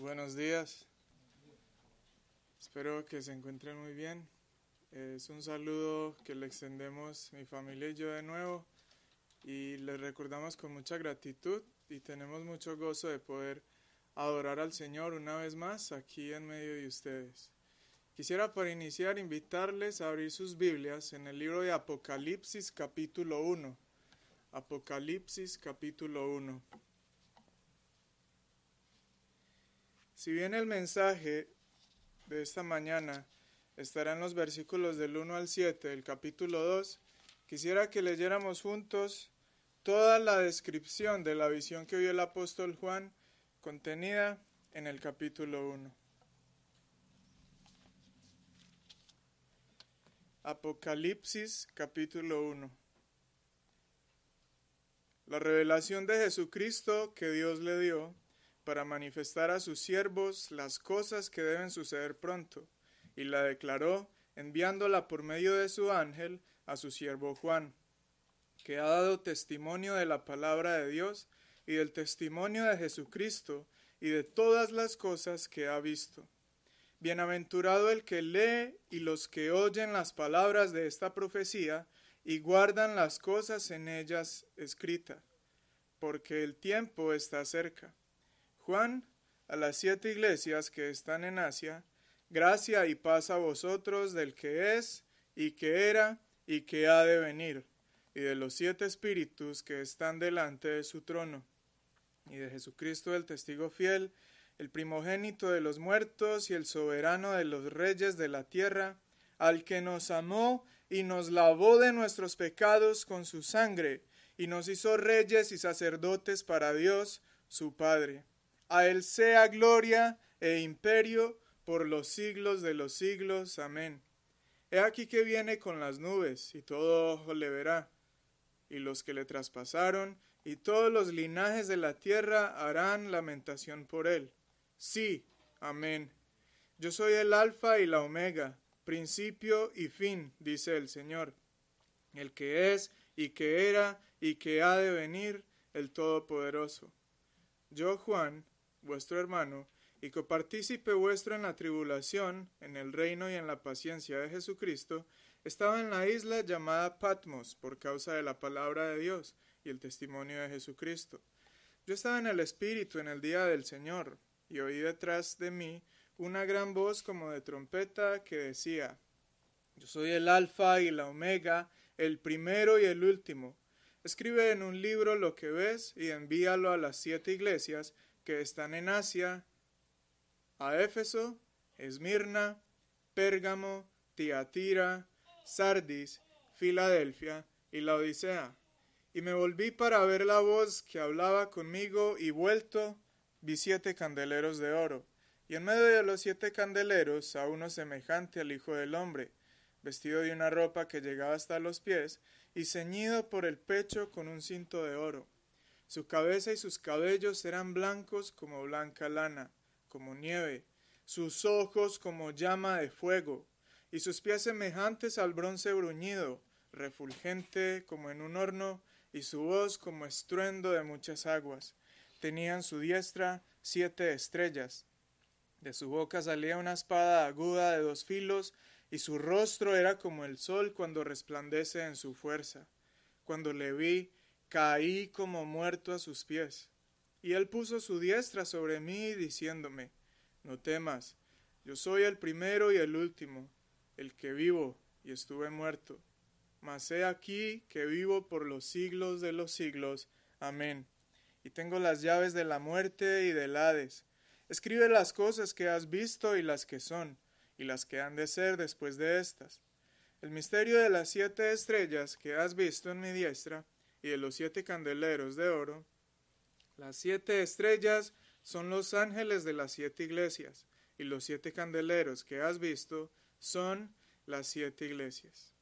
Buenos días. Espero que se encuentren muy bien. Es un saludo que le extendemos mi familia y yo de nuevo y les recordamos con mucha gratitud y tenemos mucho gozo de poder adorar al Señor una vez más aquí en medio de ustedes. Quisiera para iniciar invitarles a abrir sus Biblias en el libro de Apocalipsis capítulo 1. Apocalipsis capítulo 1. Si bien el mensaje de esta mañana estará en los versículos del 1 al 7 del capítulo 2, quisiera que leyéramos juntos toda la descripción de la visión que vio el apóstol Juan contenida en el capítulo 1. Apocalipsis capítulo 1. La revelación de Jesucristo que Dios le dio para manifestar a sus siervos las cosas que deben suceder pronto, y la declaró enviándola por medio de su ángel a su siervo Juan, que ha dado testimonio de la palabra de Dios y del testimonio de Jesucristo y de todas las cosas que ha visto. Bienaventurado el que lee y los que oyen las palabras de esta profecía y guardan las cosas en ellas escritas, porque el tiempo está cerca. Juan, a las siete iglesias que están en Asia, gracia y paz a vosotros del que es, y que era, y que ha de venir, y de los siete espíritus que están delante de su trono, y de Jesucristo el testigo fiel, el primogénito de los muertos y el soberano de los reyes de la tierra, al que nos amó y nos lavó de nuestros pecados con su sangre, y nos hizo reyes y sacerdotes para Dios, su Padre. A Él sea gloria e imperio por los siglos de los siglos. Amén. He aquí que viene con las nubes, y todo ojo le verá, y los que le traspasaron, y todos los linajes de la tierra harán lamentación por él. Sí, amén. Yo soy el alfa y la omega, principio y fin, dice el Señor, el que es y que era y que ha de venir, el Todopoderoso. Yo, Juan, vuestro hermano, y copartícipe vuestro en la tribulación, en el reino y en la paciencia de Jesucristo, estaba en la isla llamada Patmos por causa de la palabra de Dios y el testimonio de Jesucristo. Yo estaba en el Espíritu en el día del Señor, y oí detrás de mí una gran voz como de trompeta que decía, Yo soy el Alfa y la Omega, el primero y el último. Escribe en un libro lo que ves y envíalo a las siete iglesias que están en Asia, a Éfeso, Esmirna, Pérgamo, Tiatira, Sardis, Filadelfia y la Odisea. Y me volví para ver la voz que hablaba conmigo y vuelto vi siete candeleros de oro, y en medio de los siete candeleros a uno semejante al Hijo del Hombre, vestido de una ropa que llegaba hasta los pies, y ceñido por el pecho con un cinto de oro su cabeza y sus cabellos eran blancos como blanca lana, como nieve, sus ojos como llama de fuego, y sus pies semejantes al bronce bruñido, refulgente como en un horno, y su voz como estruendo de muchas aguas. Tenía en su diestra siete estrellas. De su boca salía una espada aguda de dos filos, y su rostro era como el sol cuando resplandece en su fuerza. Cuando le vi, caí como muerto a sus pies. Y él puso su diestra sobre mí, diciéndome, No temas, yo soy el primero y el último, el que vivo y estuve muerto. Mas he aquí que vivo por los siglos de los siglos. Amén. Y tengo las llaves de la muerte y del Hades. Escribe las cosas que has visto y las que son, y las que han de ser después de estas. El misterio de las siete estrellas que has visto en mi diestra, y de los siete candeleros de oro. Las siete estrellas son los ángeles de las siete iglesias, y los siete candeleros que has visto son las siete iglesias.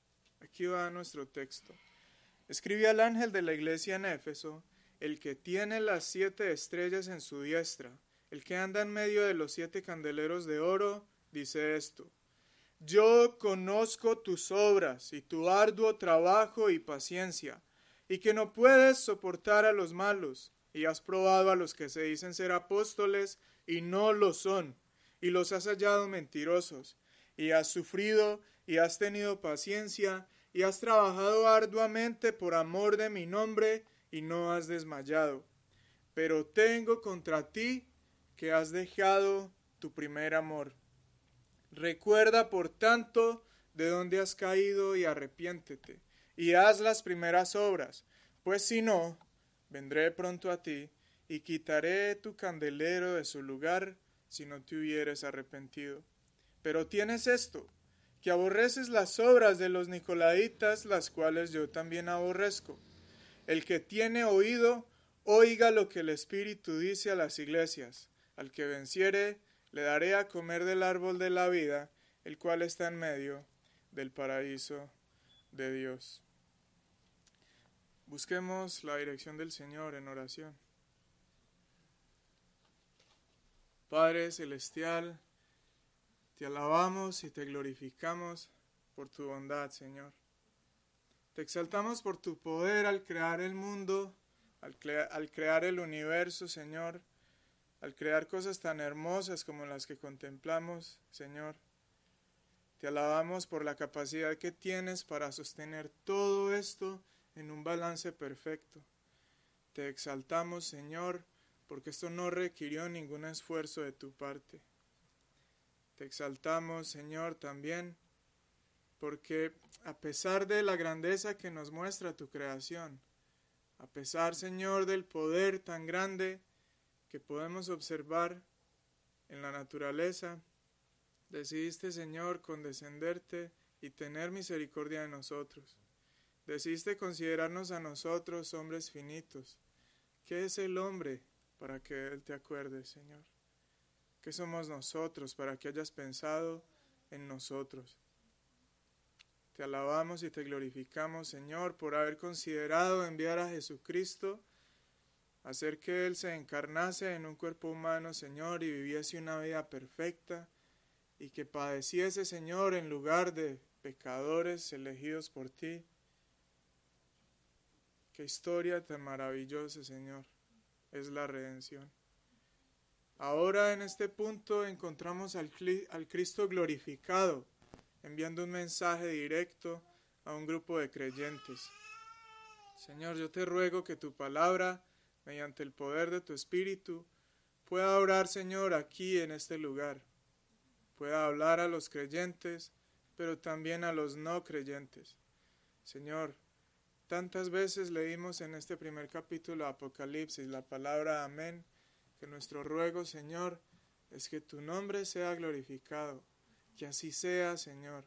Aquí va nuestro texto. Escribe al ángel de la iglesia en Éfeso, el que tiene las siete estrellas en su diestra, el que anda en medio de los siete candeleros de oro, dice esto. Yo conozco tus obras y tu arduo trabajo y paciencia y que no puedes soportar a los malos, y has probado a los que se dicen ser apóstoles y no lo son, y los has hallado mentirosos, y has sufrido y has tenido paciencia, y has trabajado arduamente por amor de mi nombre, y no has desmayado. Pero tengo contra ti que has dejado tu primer amor. Recuerda, por tanto, de dónde has caído y arrepiéntete, y haz las primeras obras, pues si no, vendré pronto a ti y quitaré tu candelero de su lugar si no te hubieres arrepentido. Pero tienes esto, que aborreces las obras de los nicolaitas, las cuales yo también aborrezco. El que tiene oído, oiga lo que el Espíritu dice a las iglesias. Al que venciere, le daré a comer del árbol de la vida, el cual está en medio del paraíso de Dios. Busquemos la dirección del Señor en oración. Padre Celestial, te alabamos y te glorificamos por tu bondad, Señor. Te exaltamos por tu poder al crear el mundo, al, al, crear el universo, Señor, al crear cosas tan hermosas como las que contemplamos, Señor. Te alabamos por la capacidad que tienes para sostener todo esto en un balance perfecto. Te exaltamos, Señor, porque esto no requirió ningún esfuerzo de tu parte. Te exaltamos, Señor, también, porque a pesar de la grandeza que nos muestra tu creación, a pesar, Señor, del poder tan grande que podemos observar en la naturaleza, decidiste, Señor, condescenderte y tener misericordia de nosotros. Decidiste considerarnos a nosotros hombres finitos. ¿Qué es el hombre para que Él te acuerde, Señor? ¿Qué somos nosotros para que hayas pensado en nosotros? Te alabamos y te glorificamos, Señor, por haber considerado enviar a Jesucristo, hacer que Él se encarnase en un cuerpo humano, Señor, y viviese una vida perfecta, y que padeciese, Señor, en lugar de pecadores elegidos por ti Qué historia tan maravillosa, Señor, es la redención. Ahora en este punto encontramos al, al, Cristo glorificado, enviando un mensaje directo a un grupo de creyentes. Señor, yo te ruego que tu palabra, mediante el poder de tu Espíritu, pueda orar, Señor, aquí en este lugar. Pueda hablar a los creyentes, pero también a los no creyentes. Señor, Tantas veces leímos en este primer capítulo de Apocalipsis la palabra amén, que nuestro ruego, Señor, es que tu nombre sea glorificado, que así sea, Señor,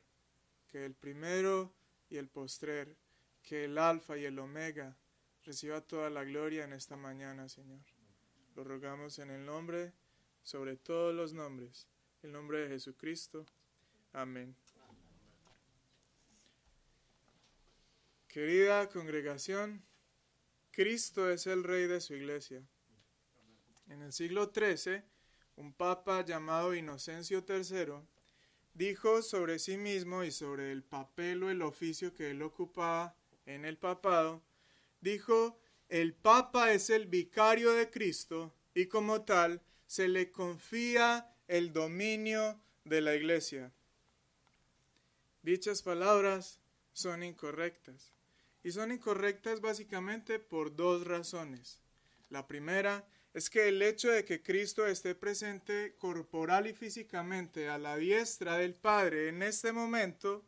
que el primero y el postrer, que el alfa y el omega reciba toda la gloria en esta mañana, Señor. Lo rogamos en el nombre, sobre todos los nombres, el nombre de Jesucristo. Amén. Querida congregación, Cristo es el Rey de su iglesia. En el siglo XIII, un papa llamado Inocencio III dijo sobre sí mismo y sobre el papel o el oficio que él ocupaba en el papado, dijo, el papa es el vicario de Cristo y como tal se le confía el dominio de la iglesia. Dichas palabras son incorrectas y son incorrectas básicamente por dos razones. La primera es que el hecho de que Cristo esté presente corporal y físicamente a la diestra del Padre en este momento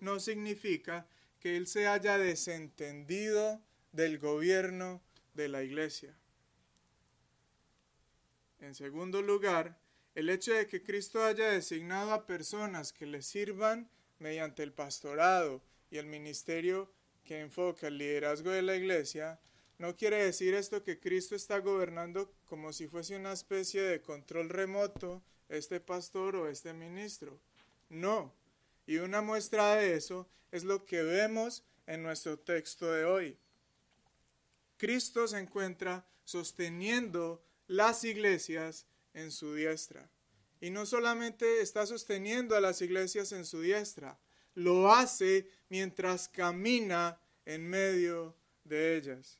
no significa que Él se haya desentendido del gobierno de la Iglesia. En segundo lugar, el hecho de que Cristo haya designado a personas que le sirvan mediante el pastorado y el ministerio que enfoca el liderazgo de la iglesia, no quiere decir esto que Cristo está gobernando como si fuese una especie de control remoto este pastor o este ministro. No. Y una muestra de eso es lo que vemos en nuestro texto de hoy. Cristo se encuentra sosteniendo las iglesias en su diestra. Y no solamente está sosteniendo a las iglesias en su diestra, lo hace mientras camina en medio de ellas.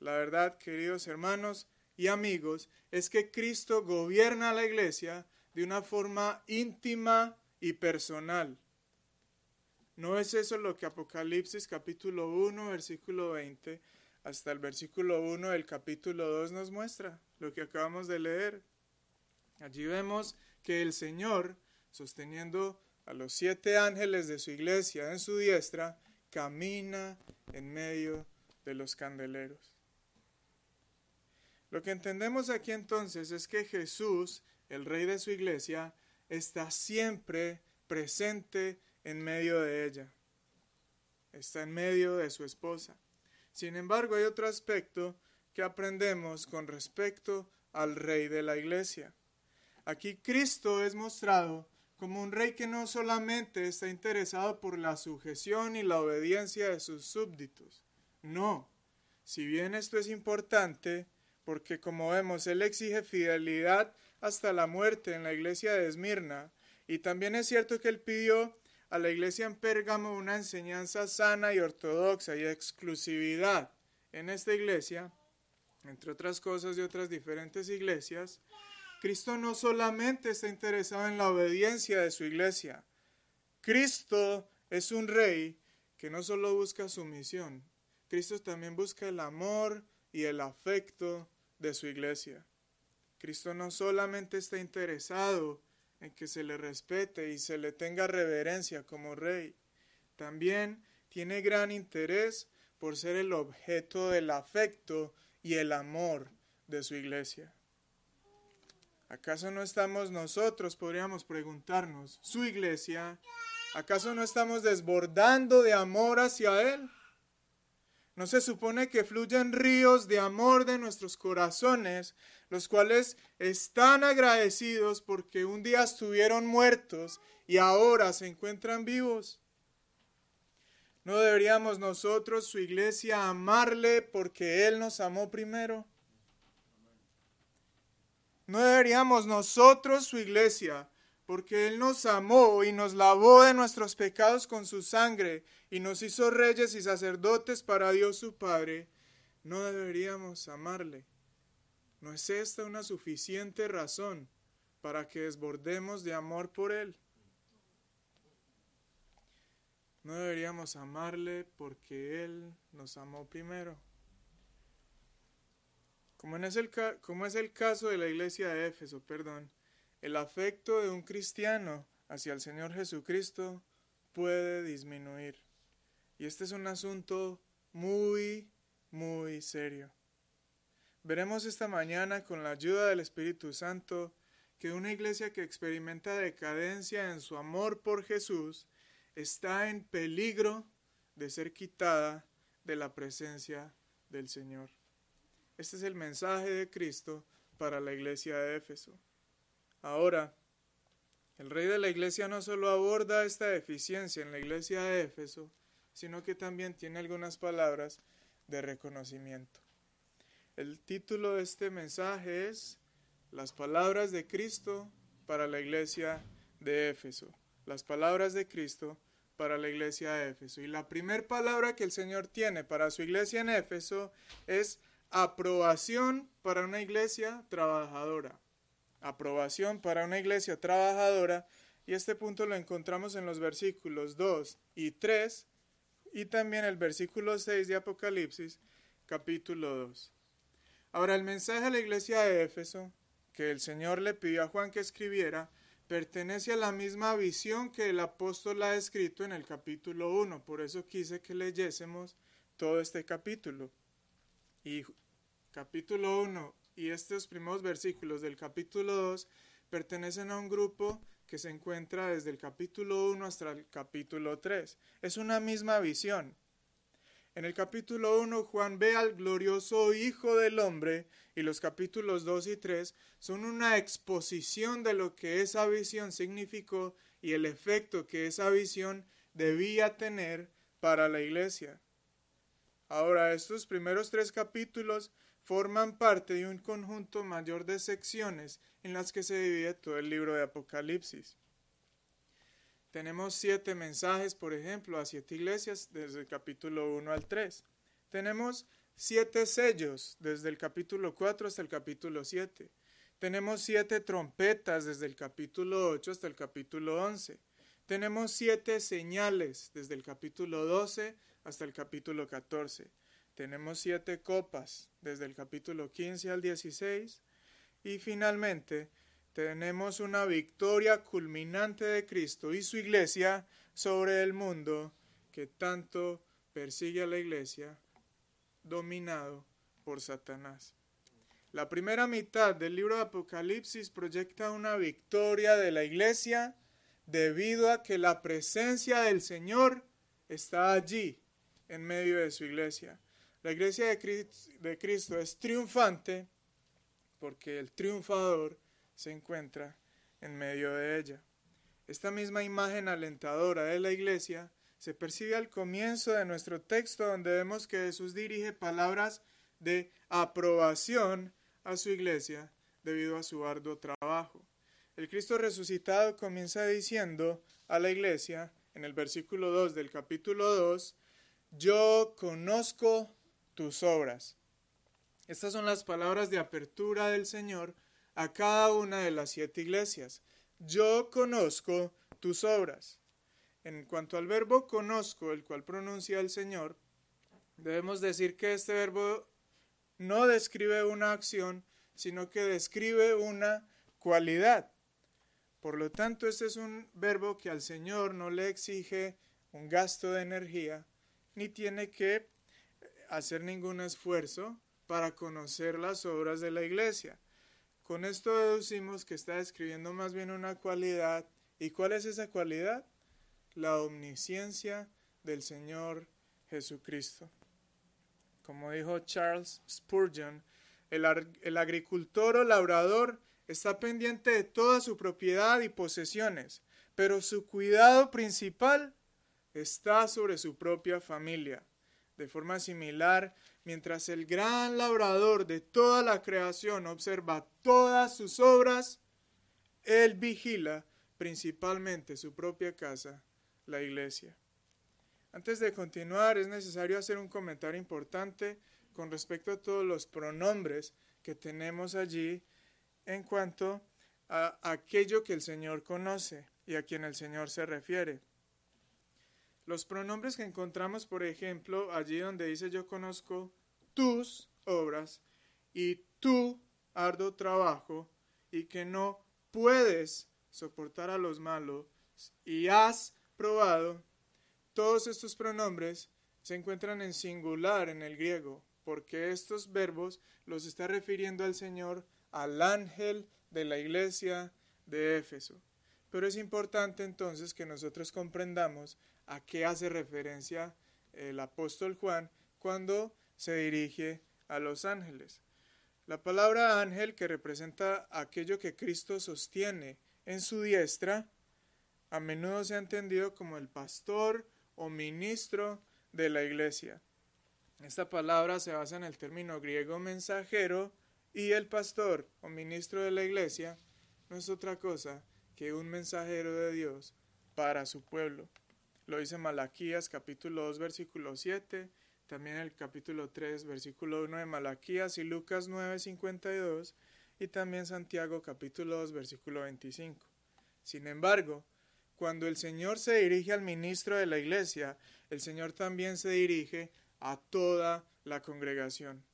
la verdad, queridos hermanos y amigos, es que Cristo gobierna la iglesia de una forma íntima y personal. ¿No es eso lo que Apocalipsis capítulo 1, versículo 20 hasta el versículo 1 del capítulo 2 nos muestra? Lo que acabamos de leer. Allí vemos que el Señor, sosteniendo a los siete ángeles de su iglesia en su diestra, camina en medio de los candeleros. Lo que entendemos aquí entonces es que Jesús, el rey de su iglesia, está siempre presente en medio de ella. Está en medio de su esposa. Sin embargo, hay otro aspecto que aprendemos con respecto al rey de la iglesia. Aquí Cristo es mostrado como un rey que no solamente está interesado por la sujeción y la obediencia de sus súbditos. No. Si bien esto es importante, porque como vemos, él exige fidelidad hasta la muerte en la iglesia de Esmirna, y también es cierto que él pidió a la iglesia en Pérgamo una enseñanza sana y ortodoxa y exclusividad. En esta iglesia, entre otras cosas de otras diferentes iglesias, Cristo no solamente está interesado en la obediencia de su iglesia, Cristo es un rey que no solo busca sumisión, Cristo también busca el amor y el afecto de su iglesia. Cristo no solamente está interesado en que se le respete y se le tenga reverencia como rey. También tiene gran interés por ser el objeto del afecto y el amor de su iglesia. ¿Acaso no estamos nosotros, podríamos preguntarnos, su iglesia, acaso no estamos desbordando de amor hacia Él? ¿No se supone que fluyen ríos de amor de nuestros corazones los cuales están agradecidos porque un día estuvieron muertos y ahora se encuentran vivos. ¿No deberíamos nosotros, su iglesia, amarle porque Él nos amó primero? ¿No deberíamos nosotros, su iglesia, porque Él nos amó y nos lavó de nuestros pecados con su sangre y nos hizo reyes y sacerdotes para Dios su Padre, no deberíamos amarle? ¿No es esta una suficiente razón para que desbordemos de amor por Él? No deberíamos amarle porque Él nos amó primero. Como, es el, es el caso de la iglesia de Éfeso, perdón, el afecto de un cristiano hacia el Señor Jesucristo puede disminuir. Y este es un asunto muy, muy serio. Veremos esta mañana con la ayuda del Espíritu Santo que una iglesia que experimenta decadencia en su amor por Jesús está en peligro de ser quitada de la presencia del Señor. Este es el mensaje de Cristo para la iglesia de Éfeso. Ahora, el rey de la iglesia no solo aborda esta deficiencia en la iglesia de Éfeso, sino que también tiene algunas palabras de reconocimiento. El título de este mensaje es Las palabras de Cristo para la iglesia de Éfeso. Las palabras de Cristo para la iglesia de Éfeso. Y la primera palabra que el Señor tiene para su iglesia en Éfeso es aprobación para una iglesia trabajadora. Aprobación para una iglesia trabajadora. Y este punto lo encontramos en los versículos 2 y 3 y también el versículo 6 de Apocalipsis capítulo 2. Ahora, el mensaje a la iglesia de Éfeso, que el Señor le pidió a Juan que escribiera, pertenece a la misma visión que el apóstol ha escrito en el capítulo 1. Por eso quise que leyésemos todo este capítulo. Y capítulo 1 y estos primeros versículos del capítulo 2 pertenecen a un grupo que se encuentra desde el capítulo 1 hasta el capítulo 3. Es una misma visión. En el capítulo 1 Juan ve al glorioso Hijo del Hombre y los capítulos 2 y 3 son una exposición de lo que esa visión significó y el efecto que esa visión debía tener para la iglesia. Ahora, estos primeros tres capítulos forman parte de un conjunto mayor de secciones en las que se divide todo el libro de Apocalipsis. Tenemos siete mensajes, por ejemplo, a siete iglesias desde el capítulo 1 al 3. Tenemos siete sellos desde el capítulo 4 hasta el capítulo 7. Tenemos siete trompetas desde el capítulo 8 hasta el capítulo 11. Tenemos siete señales desde el capítulo 12 hasta el capítulo 14. Tenemos siete copas desde el capítulo 15 al 16. Y finalmente tenemos una victoria culminante de Cristo y su iglesia sobre el mundo que tanto persigue a la iglesia dominado por Satanás. La primera mitad del libro de Apocalipsis proyecta una victoria de la iglesia debido a que la presencia del Señor está allí en medio de su iglesia. La iglesia de Cristo es triunfante porque el triunfador se encuentra en medio de ella. Esta misma imagen alentadora de la iglesia se percibe al comienzo de nuestro texto donde vemos que Jesús dirige palabras de aprobación a su iglesia debido a su arduo trabajo. El Cristo resucitado comienza diciendo a la iglesia en el versículo 2 del capítulo 2, yo conozco tus obras. Estas son las palabras de apertura del Señor a cada una de las siete iglesias. Yo conozco tus obras. En cuanto al verbo conozco, el cual pronuncia el Señor, debemos decir que este verbo no describe una acción, sino que describe una cualidad. Por lo tanto, este es un verbo que al Señor no le exige un gasto de energía, ni tiene que hacer ningún esfuerzo para conocer las obras de la iglesia. Con esto deducimos que está describiendo más bien una cualidad. ¿Y cuál es esa cualidad? La omnisciencia del Señor Jesucristo. Como dijo Charles Spurgeon, el, el agricultor o labrador está pendiente de toda su propiedad y posesiones, pero su cuidado principal está sobre su propia familia. De forma similar, mientras el gran labrador de toda la creación observa todas sus obras, él vigila principalmente su propia casa, la iglesia. Antes de continuar, es necesario hacer un comentario importante con respecto a todos los pronombres que tenemos allí en cuanto a aquello que el Señor conoce y a quien el Señor se refiere. Los pronombres que encontramos, por ejemplo, allí donde dice yo conozco tus obras y tu arduo trabajo y que no puedes soportar a los malos y has probado, todos estos pronombres se encuentran en singular en el griego, porque estos verbos los está refiriendo al Señor, al ángel de la iglesia de Éfeso. Pero es importante entonces que nosotros comprendamos a qué hace referencia el apóstol Juan cuando se dirige a los ángeles. La palabra ángel, que representa aquello que Cristo sostiene en su diestra, a menudo se ha entendido como el pastor o ministro de la iglesia. Esta palabra se basa en el término griego mensajero y el pastor o ministro de la iglesia no es otra cosa que un mensajero de Dios para su pueblo. Lo dice Malaquías capítulo 2 versículo 7, también el capítulo 3 versículo 1 de Malaquías y Lucas 9 52 y también Santiago capítulo 2 versículo 25. Sin embargo, cuando el Señor se dirige al ministro de la iglesia, el Señor también se dirige a toda la congregación.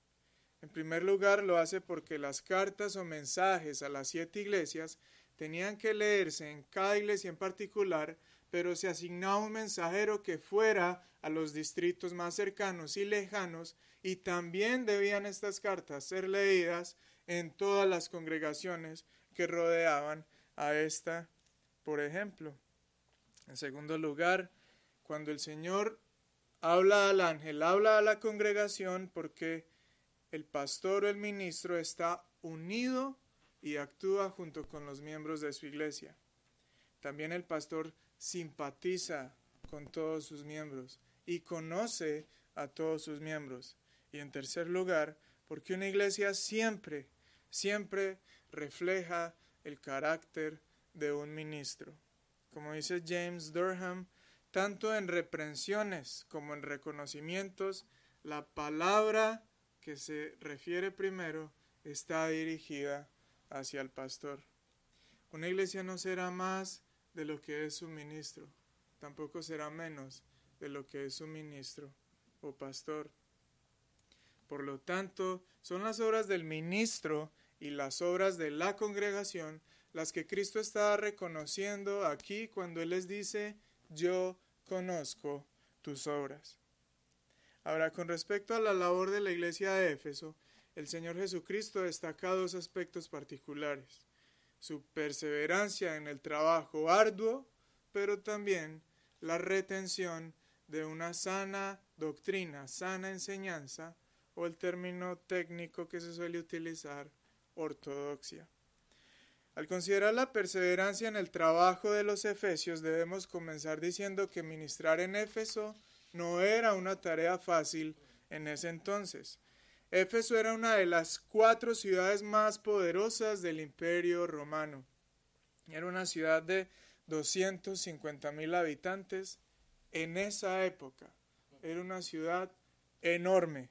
En primer lugar, lo hace porque las cartas o mensajes a las siete iglesias tenían que leerse en cada iglesia en particular pero se asignaba un mensajero que fuera a los distritos más cercanos y lejanos, y también debían estas cartas ser leídas en todas las congregaciones que rodeaban a esta, por ejemplo. En segundo lugar, cuando el Señor habla al ángel, habla a la congregación porque el pastor o el ministro está unido y actúa junto con los miembros de su iglesia. También el pastor simpatiza con todos sus miembros y conoce a todos sus miembros. Y en tercer lugar, porque una iglesia siempre, siempre refleja el carácter de un ministro. Como dice James Durham, tanto en reprensiones como en reconocimientos, la palabra que se refiere primero está dirigida hacia el pastor. Una iglesia no será más de lo que es su ministro, tampoco será menos de lo que es su ministro o pastor. Por lo tanto, son las obras del ministro y las obras de la congregación las que Cristo está reconociendo aquí cuando Él les dice, yo conozco tus obras. Ahora, con respecto a la labor de la iglesia de Éfeso, el Señor Jesucristo destaca dos aspectos particulares. Su perseverancia en el trabajo arduo, pero también la retención de una sana doctrina, sana enseñanza, o el término técnico que se suele utilizar, ortodoxia. Al considerar la perseverancia en el trabajo de los efesios, debemos comenzar diciendo que ministrar en Éfeso no era una tarea fácil en ese entonces. Éfeso era una de las cuatro ciudades más poderosas del imperio romano. Era una ciudad de 250 mil habitantes en esa época. Era una ciudad enorme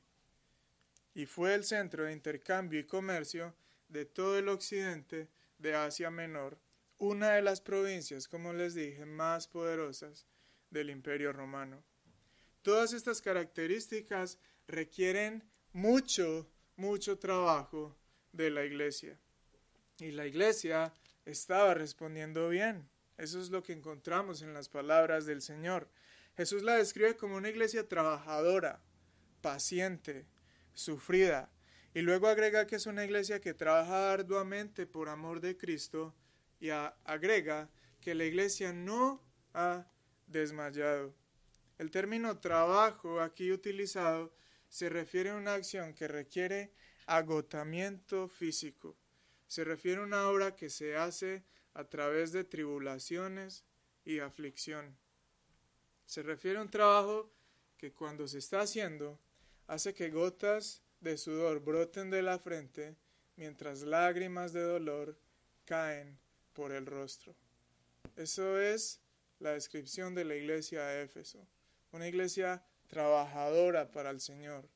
y fue el centro de intercambio y comercio de todo el occidente de Asia Menor, una de las provincias, como les dije, más poderosas del Imperio Romano. Todas estas características requieren mucho, mucho trabajo de la iglesia. Y la iglesia estaba respondiendo bien. Eso es lo que encontramos en las palabras del Señor. Jesús la describe como una iglesia trabajadora, paciente, sufrida, y luego agrega que es una iglesia que trabaja arduamente por amor de Cristo y agrega que la iglesia no ha desmayado. El término trabajo aquí utilizado se refiere a una acción que requiere agotamiento físico. Se refiere a una obra que se hace a través de tribulaciones y aflicción. Se refiere a un trabajo que cuando se está haciendo hace que gotas de sudor broten de la frente, mientras lágrimas de dolor caen por el rostro. Eso es la descripción de la iglesia de Éfeso, una iglesia trabajadora para el Señor,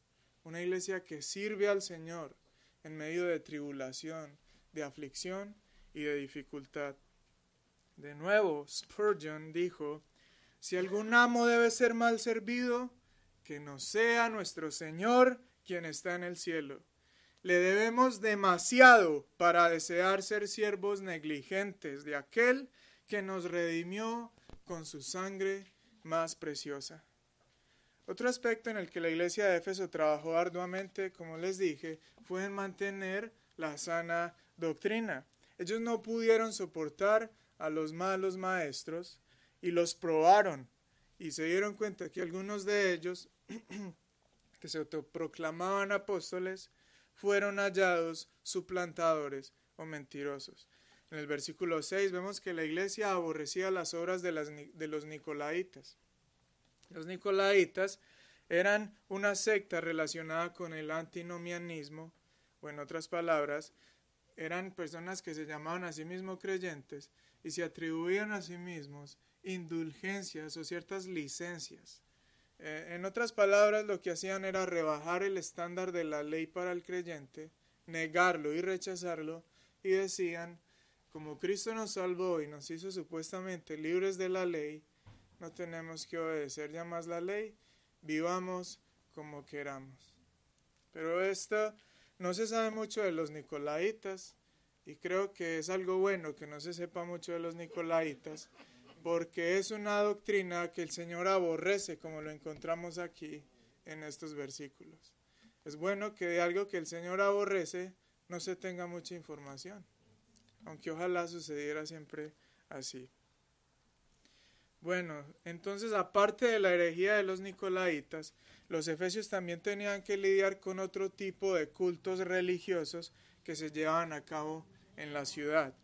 una iglesia que sirve al Señor en medio de tribulación, de aflicción y de dificultad. De nuevo, Spurgeon dijo, si algún amo debe ser mal servido, que no sea nuestro Señor quien está en el cielo. Le debemos demasiado para desear ser siervos negligentes de aquel que nos redimió con su sangre más preciosa. Otro aspecto en el que la iglesia de Éfeso trabajó arduamente, como les dije, fue en mantener la sana doctrina. Ellos no pudieron soportar a los malos maestros y los probaron y se dieron cuenta que algunos de ellos que se autoproclamaban apóstoles fueron hallados suplantadores o mentirosos. En el versículo 6 vemos que la iglesia aborrecía las obras de, de los nicolaitas. Los nicolaitas eran una secta relacionada con el antinomianismo, o en otras palabras, eran personas que se llamaban a sí mismos creyentes y se atribuían a sí mismos indulgencias o ciertas licencias. Eh, en otras palabras, lo que hacían era rebajar el estándar de la ley para el creyente, negarlo y rechazarlo, y decían, como Cristo nos salvó y nos hizo supuestamente libres de la ley, no tenemos que obedecer ya más la ley, vivamos como queramos. Pero esto no se sabe mucho de los nicolaitas, y creo que es algo bueno que no se sepa mucho de los nicolaitas, porque es una doctrina que el Señor aborrece, como lo encontramos aquí en estos versículos. Es bueno que de algo que el Señor aborrece no se tenga mucha información, aunque ojalá sucediera siempre así. Bueno, entonces aparte de la herejía de los nicolaitas, los efesios también tenían que lidiar con otro tipo de cultos religiosos que se llevaban a cabo en la ciudad.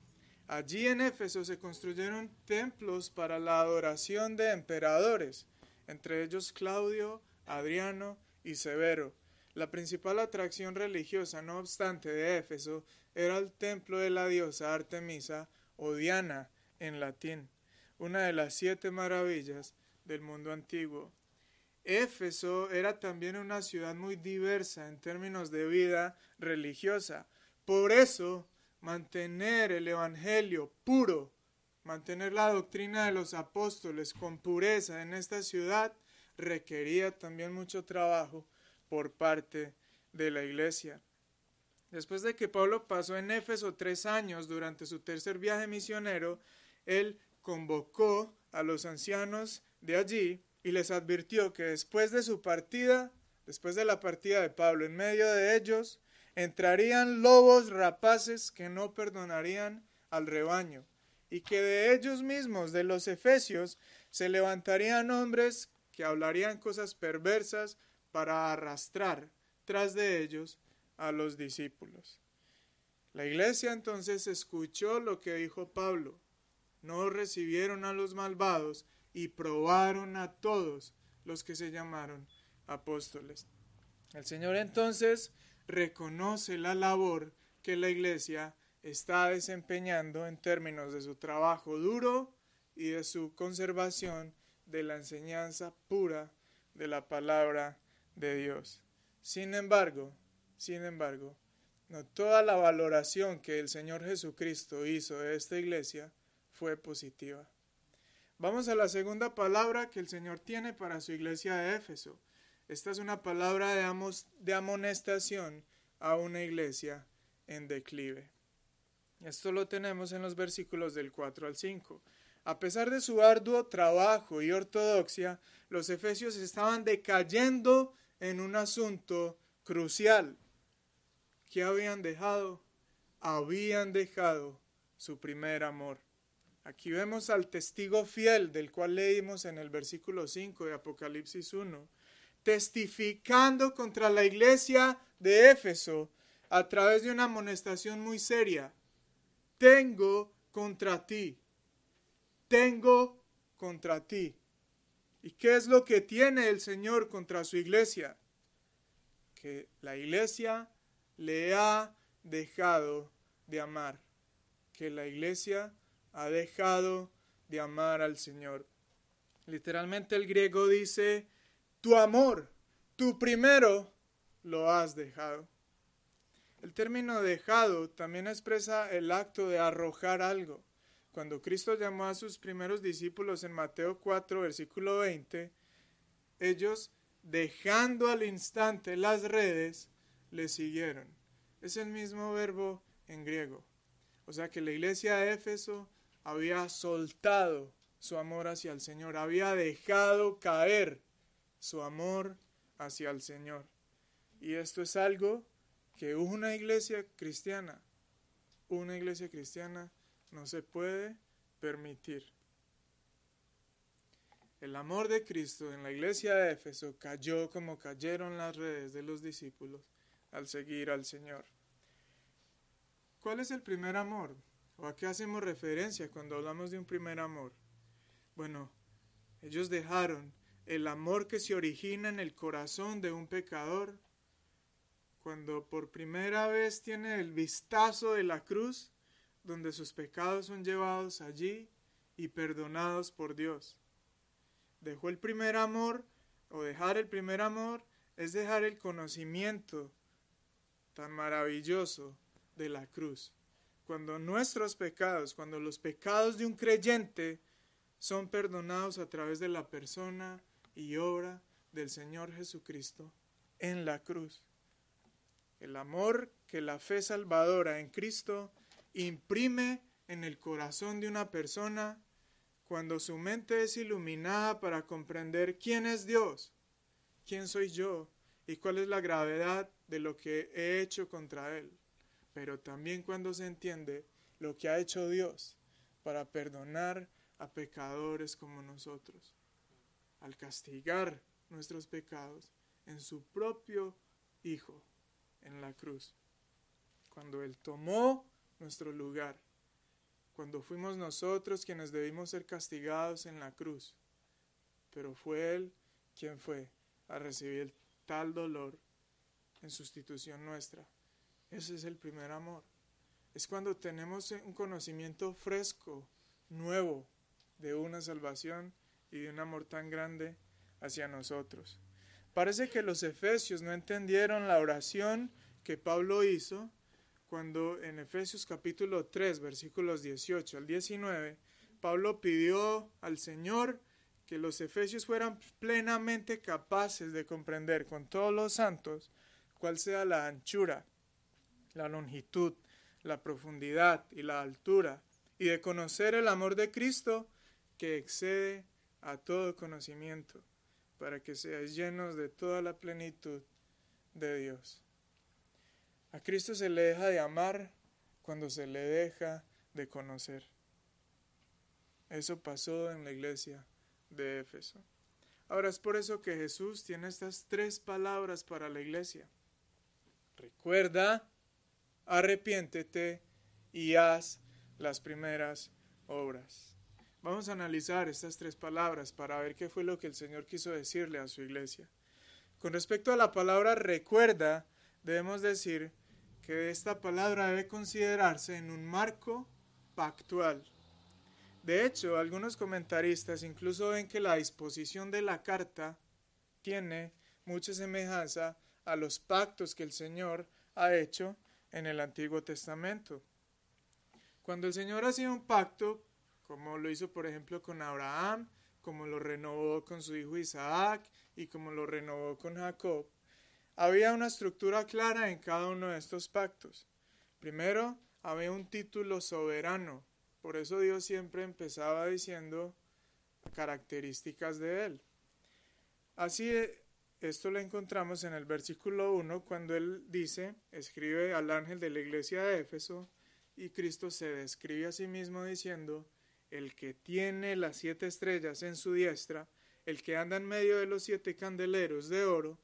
Allí en Éfeso se construyeron templos para la adoración de emperadores, entre ellos Claudio, Adriano y Severo. La principal atracción religiosa, no obstante, de Éfeso era el templo de la diosa Artemisa o Diana en latín, una de las siete maravillas del mundo antiguo. Éfeso era también una ciudad muy diversa en términos de vida religiosa. Por eso, mantener el Evangelio puro, mantener la doctrina de los apóstoles con pureza en esta ciudad, requería también mucho trabajo por parte de la iglesia. Después de que Pablo pasó en Éfeso tres años durante su tercer viaje misionero, él convocó a los ancianos de allí y les advirtió que después de su partida, después de la partida de Pablo, en medio de ellos entrarían lobos rapaces que no perdonarían al rebaño, y que de ellos mismos, de los efesios, se levantarían hombres que hablarían cosas perversas para arrastrar tras de ellos a los discípulos. La iglesia entonces escuchó lo que dijo Pablo. No recibieron a los malvados y probaron a todos los que se llamaron apóstoles. El Señor entonces reconoce la labor que la iglesia está desempeñando en términos de su trabajo duro y de su conservación de la enseñanza pura de la palabra de Dios. Sin embargo, sin embargo, no toda la valoración que el Señor Jesucristo hizo de esta iglesia fue positiva. Vamos a la segunda palabra que el Señor tiene para su iglesia de Éfeso. Esta es una palabra de, de amonestación a una iglesia en declive. Esto lo tenemos en los versículos del 4 al 5. A pesar de su arduo trabajo y ortodoxia, los efesios estaban decayendo en un asunto crucial. ¿Qué habían dejado? Habían dejado su primer amor. Aquí vemos al testigo fiel del cual leímos en el versículo 5 de Apocalipsis 1, testificando contra la iglesia de Éfeso a través de una amonestación muy seria. Tengo contra ti, tengo contra ti. ¿Y qué es lo que tiene el Señor contra su iglesia? Que la iglesia le ha dejado de amar, que la iglesia ha dejado de amar al Señor. Literalmente el griego dice, tu amor, tu primero, lo has dejado. El término dejado también expresa el acto de arrojar algo. Cuando Cristo llamó a sus primeros discípulos en Mateo 4, versículo 20, ellos, dejando al instante las redes, le siguieron. Es el mismo verbo en griego. O sea que la iglesia de Éfeso había soltado su amor hacia el Señor, había dejado caer su amor hacia el Señor. Y esto es algo que una iglesia cristiana, una iglesia cristiana no se puede permitir. El amor de Cristo en la iglesia de Éfeso cayó como cayeron las redes de los discípulos al seguir al Señor. ¿Cuál es el primer amor? ¿O a qué hacemos referencia cuando hablamos de un primer amor? Bueno, ellos dejaron el amor que se origina en el corazón de un pecador cuando por primera vez tiene el vistazo de la cruz donde sus pecados son llevados allí y perdonados por Dios. Dejó el primer amor o dejar el primer amor es dejar el conocimiento tan maravilloso de la cruz cuando nuestros pecados, cuando los pecados de un creyente son perdonados a través de la persona y obra del Señor Jesucristo en la cruz. El amor que la fe salvadora en Cristo imprime en el corazón de una persona cuando su mente es iluminada para comprender quién es Dios, quién soy yo y cuál es la gravedad de lo que he hecho contra Él pero también cuando se entiende lo que ha hecho Dios para perdonar a pecadores como nosotros, al castigar nuestros pecados en su propio Hijo en la cruz, cuando Él tomó nuestro lugar, cuando fuimos nosotros quienes debimos ser castigados en la cruz, pero fue Él quien fue a recibir tal dolor en sustitución nuestra ese es el primer amor. Es cuando tenemos un conocimiento fresco, nuevo, de una salvación y de un amor tan grande hacia nosotros. Parece que los efesios no entendieron la oración que Pablo hizo cuando en Efesios capítulo 3 versículos 18 al 19, Pablo pidió al Señor que los efesios fueran plenamente capaces de comprender con todos los santos cuál sea la anchura, la longitud, la profundidad y la altura, y de conocer el amor de Cristo que excede a todo conocimiento, para que seáis llenos de toda la plenitud de Dios. A Cristo se le deja de amar cuando se le deja de conocer. Eso pasó en la iglesia de Éfeso. Ahora es por eso que Jesús tiene estas tres palabras para la iglesia. Recuerda, arrepiéntete y haz las primeras obras. Vamos a analizar estas tres palabras para ver qué fue lo que el Señor quiso decirle a su iglesia. Con respecto a la palabra recuerda, debemos decir que esta palabra debe considerarse en un marco pactual. De hecho, algunos comentaristas incluso ven que la disposición de la carta tiene mucha semejanza a los pactos que el Señor ha hecho en el Antiguo Testamento. Cuando el Señor hacía un pacto, como lo hizo por ejemplo con Abraham, como lo renovó con su hijo Isaac y como lo renovó con Jacob, había una estructura clara en cada uno de estos pactos. Primero, había un título soberano, por eso Dios siempre empezaba diciendo características de Él. Así, esto lo encontramos en el versículo 1 cuando Él dice, escribe al ángel de la iglesia de Éfeso, y Cristo se describe a sí mismo diciendo, el que tiene las siete estrellas en su diestra, el que anda en medio de los siete candeleros de oro,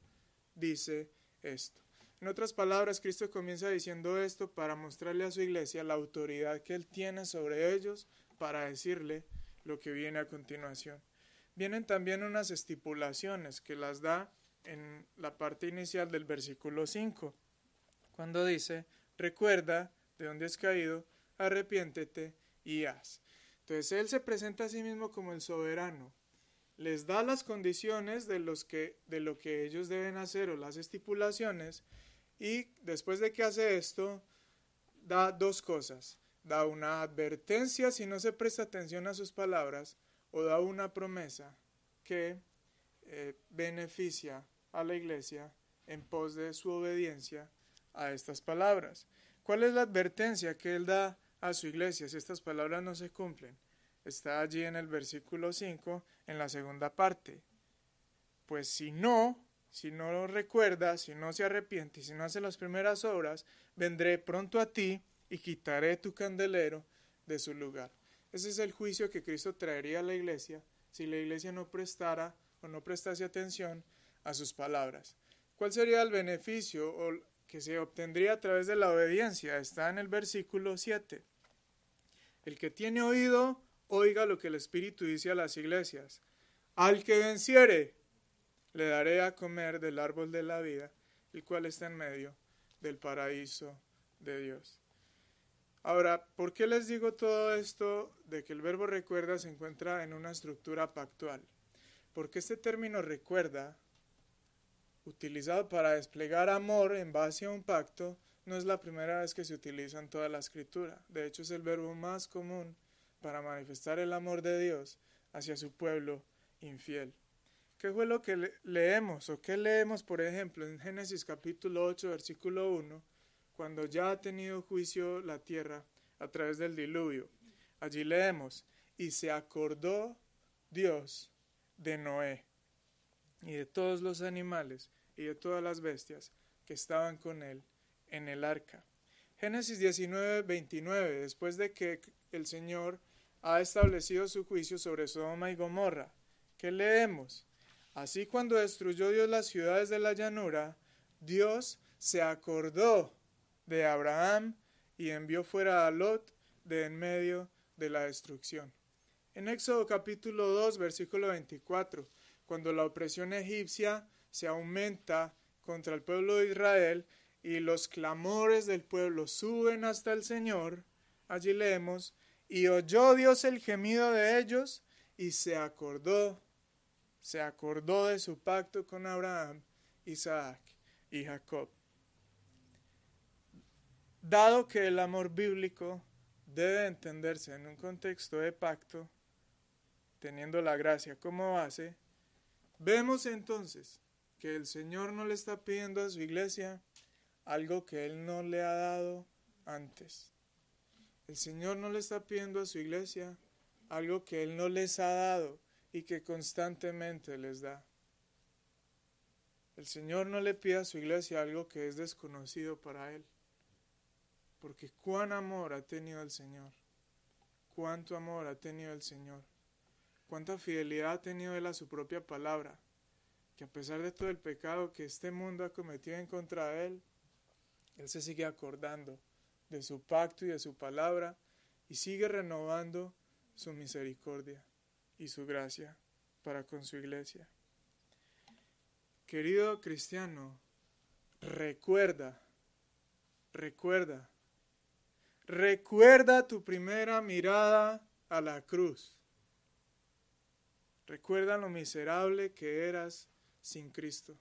dice esto. En otras palabras, Cristo comienza diciendo esto para mostrarle a su iglesia la autoridad que Él tiene sobre ellos para decirle lo que viene a continuación. Vienen también unas estipulaciones que las da en la parte inicial del versículo 5, cuando dice, recuerda de dónde has caído, arrepiéntete y haz. Entonces Él se presenta a sí mismo como el soberano, les da las condiciones de, los que, de lo que ellos deben hacer o las estipulaciones, y después de que hace esto, da dos cosas. Da una advertencia si no se presta atención a sus palabras o da una promesa que eh, beneficia a la iglesia en pos de su obediencia a estas palabras. ¿Cuál es la advertencia que él da a su iglesia si estas palabras no se cumplen? Está allí en el versículo 5, en la segunda parte. Pues si no, si no lo recuerda, si no se arrepiente y si no hace las primeras obras, vendré pronto a ti y quitaré tu candelero de su lugar. Ese es el juicio que Cristo traería a la iglesia si la iglesia no prestara o no prestase atención a sus palabras. ¿Cuál sería el beneficio que se obtendría a través de la obediencia? Está en el versículo 7. El que tiene oído, oiga lo que el Espíritu dice a las iglesias. Al que venciere, le daré a comer del árbol de la vida, el cual está en medio del paraíso de Dios. Ahora, ¿por qué les digo todo esto de que el verbo recuerda se encuentra en una estructura pactual? Porque este término recuerda, utilizado para desplegar amor en base a un pacto, no es la primera vez que se utiliza en toda la escritura. De hecho, es el verbo más común para manifestar el amor de Dios hacia su pueblo infiel. ¿Qué fue lo que leemos o qué leemos, por ejemplo, en Génesis capítulo 8, versículo 1, cuando ya ha tenido juicio la tierra a través del diluvio? Allí leemos, y se acordó Dios de Noé y de todos los animales y de todas las bestias que estaban con él en el arca. Génesis 19, 29, después de que el Señor ha establecido su juicio sobre Sodoma y Gomorra, ¿qué leemos? Así cuando destruyó Dios las ciudades de la llanura, Dios se acordó de Abraham y envió fuera a Lot de en medio de la destrucción. En Éxodo capítulo 2, versículo 24, cuando la opresión egipcia se aumenta contra el pueblo de Israel y los clamores del pueblo suben hasta el Señor, allí leemos, y oyó Dios el gemido de ellos y se acordó se acordó de su pacto con Abraham, Isaac y Jacob. Dado que el amor bíblico debe entenderse en un contexto de pacto, teniendo la gracia como base, vemos entonces que el Señor no le está pidiendo a su iglesia algo que Él no le ha dado antes. El Señor no le está pidiendo a su iglesia algo que Él no les ha dado y que constantemente les da. El Señor no le pide a su iglesia algo que es desconocido para Él. Porque cuán amor ha tenido el Señor. Cuánto amor ha tenido el Señor. Cuánta fidelidad ha tenido Él a su propia palabra. Que a pesar de todo el pecado que este mundo ha cometido en contra de Él, Él se sigue acordando de su pacto y de su palabra y sigue renovando su misericordia y su gracia para con su iglesia. Querido cristiano, recuerda, recuerda Recuerda tu primera mirada a la cruz. Recuerda lo miserable que eras sin Cristo.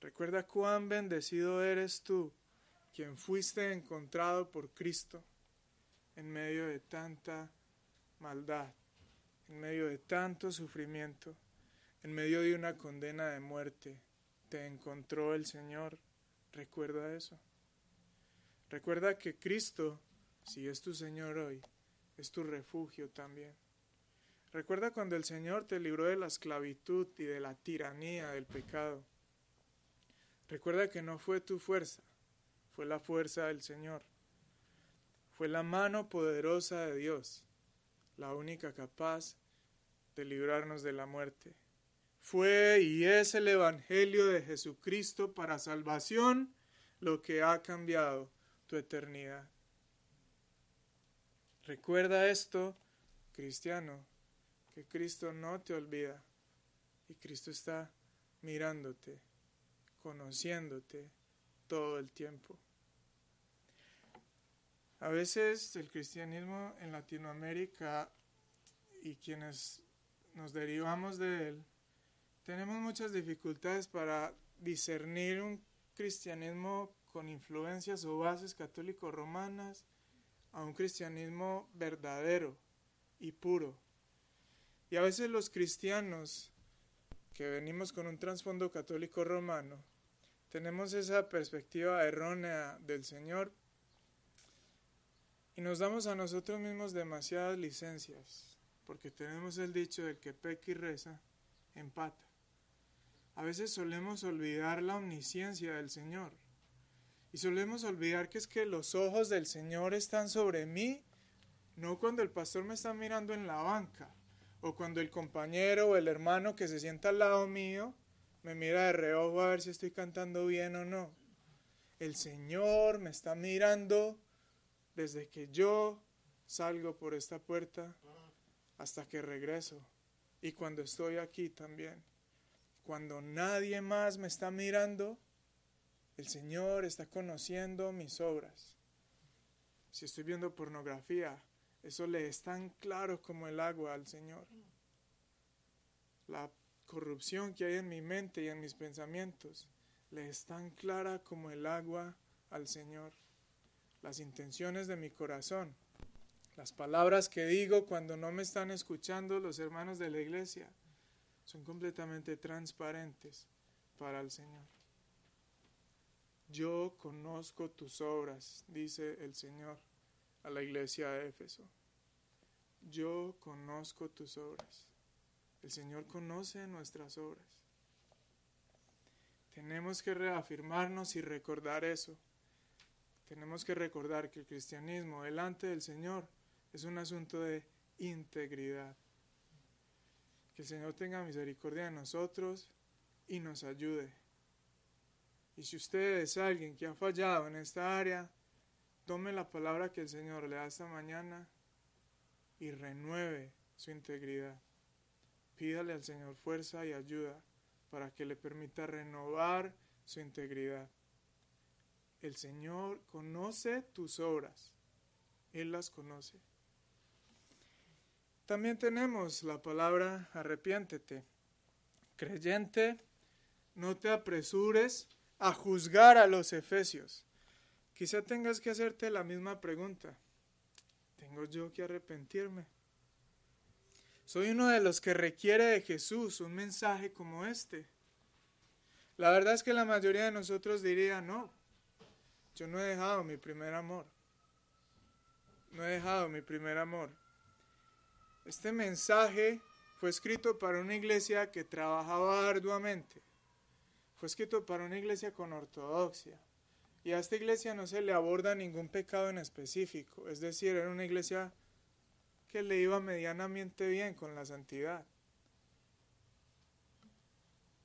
Recuerda cuán bendecido eres tú, quien fuiste encontrado por Cristo en medio de tanta maldad, en medio de tanto sufrimiento, en medio de una condena de muerte. Te encontró el Señor. Recuerda eso. Recuerda que Cristo, si es tu Señor hoy, es tu refugio también. Recuerda cuando el Señor te libró de la esclavitud y de la tiranía del pecado. Recuerda que no fue tu fuerza, fue la fuerza del Señor. Fue la mano poderosa de Dios, la única capaz de librarnos de la muerte. Fue y es el Evangelio de Jesucristo para salvación lo que ha cambiado tu eternidad. Recuerda esto, cristiano, que Cristo no te olvida y Cristo está mirándote, conociéndote todo el tiempo. A veces el cristianismo en Latinoamérica y quienes nos derivamos de él, tenemos muchas dificultades para discernir un cristianismo con influencias o bases católico-romanas a un cristianismo verdadero y puro. Y a veces los cristianos que venimos con un trasfondo católico romano, tenemos esa perspectiva errónea del Señor y nos damos a nosotros mismos demasiadas licencias, porque tenemos el dicho del que peca y reza, empata. A veces solemos olvidar la omnisciencia del Señor y solemos olvidar que es que los ojos del Señor están sobre mí, no cuando el pastor me está mirando en la banca, o cuando el compañero o el hermano que se sienta al lado mío me mira de reojo a ver si estoy cantando bien o no. El Señor me está mirando desde que yo salgo por esta puerta hasta que regreso. Y cuando estoy aquí también. Cuando nadie más me está mirando, el Señor está conociendo mis obras. Si estoy viendo pornografía, eso le es tan claro como el agua al Señor. La corrupción que hay en mi mente y en mis pensamientos le es tan clara como el agua al Señor. Las intenciones de mi corazón, las palabras que digo cuando no me están escuchando los hermanos de la iglesia, son completamente transparentes para el Señor. Yo conozco tus obras, dice el Señor a la iglesia de Éfeso. Yo conozco tus obras. El Señor conoce nuestras obras. Tenemos que reafirmarnos y recordar eso. Tenemos que recordar que el cristianismo delante del Señor es un asunto de integridad. Que el Señor tenga misericordia de nosotros y nos ayude y si usted es alguien que ha fallado en esta área, tome la palabra que el Señor le da esta mañana y renueve su integridad. Pídale al Señor fuerza y ayuda para que le permita renovar su integridad. El Señor conoce tus obras. Él las conoce. También tenemos la palabra arrepiéntete. Creyente, no te apresures a juzgar a los efesios. Quizá tengas que hacerte la misma pregunta. ¿Tengo yo que arrepentirme? Soy uno de los que requiere de Jesús un mensaje como este. La verdad es que la mayoría de nosotros diría, no, yo no he dejado mi primer amor. No he dejado mi primer amor. Este mensaje fue escrito para una iglesia que trabajaba arduamente. Fue escrito para una iglesia con ortodoxia. Y a esta iglesia no se le aborda ningún pecado en específico. Es decir, era una iglesia que le iba medianamente bien con la santidad.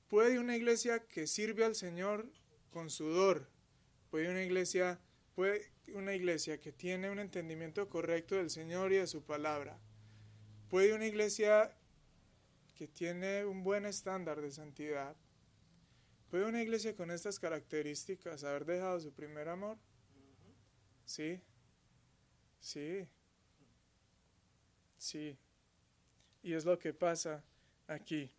Puede una iglesia que sirve al Señor con sudor. Puede una iglesia, puede una iglesia que tiene un entendimiento correcto del Señor y de su palabra ¿Puede una iglesia que tiene un buen estándar de santidad, puede una iglesia con estas características haber dejado su primer amor? Sí, sí, sí. Y es lo que pasa aquí.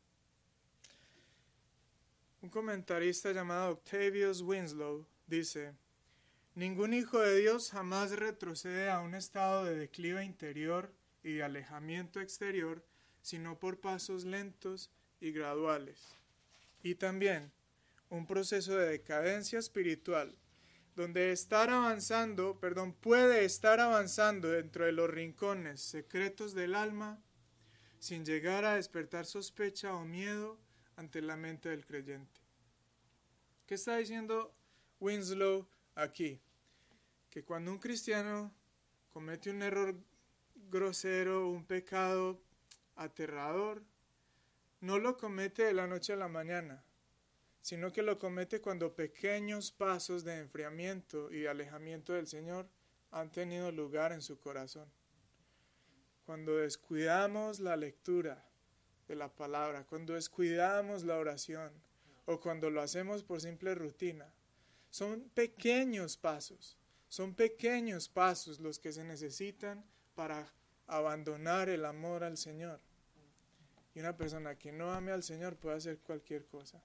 Un comentarista llamado Octavius Winslow dice, Ningún hijo de Dios jamás retrocede a un estado de declive interior y de alejamiento exterior, sino por pasos lentos y graduales. Y también un proceso de decadencia espiritual, donde estar avanzando, perdón, puede estar avanzando dentro de los rincones secretos del alma, sin llegar a despertar sospecha o miedo ante la mente del creyente. ¿Qué está diciendo Winslow aquí? Que cuando un cristiano comete un error grosero, un pecado aterrador, no lo comete de la noche a la mañana, sino que lo comete cuando pequeños pasos de enfriamiento y alejamiento del Señor han tenido lugar en su corazón. Cuando descuidamos la lectura de la palabra, cuando descuidamos la oración o cuando lo hacemos por simple rutina, son pequeños pasos, son pequeños pasos los que se necesitan para abandonar el amor al Señor. Y una persona que no ame al Señor puede hacer cualquier cosa.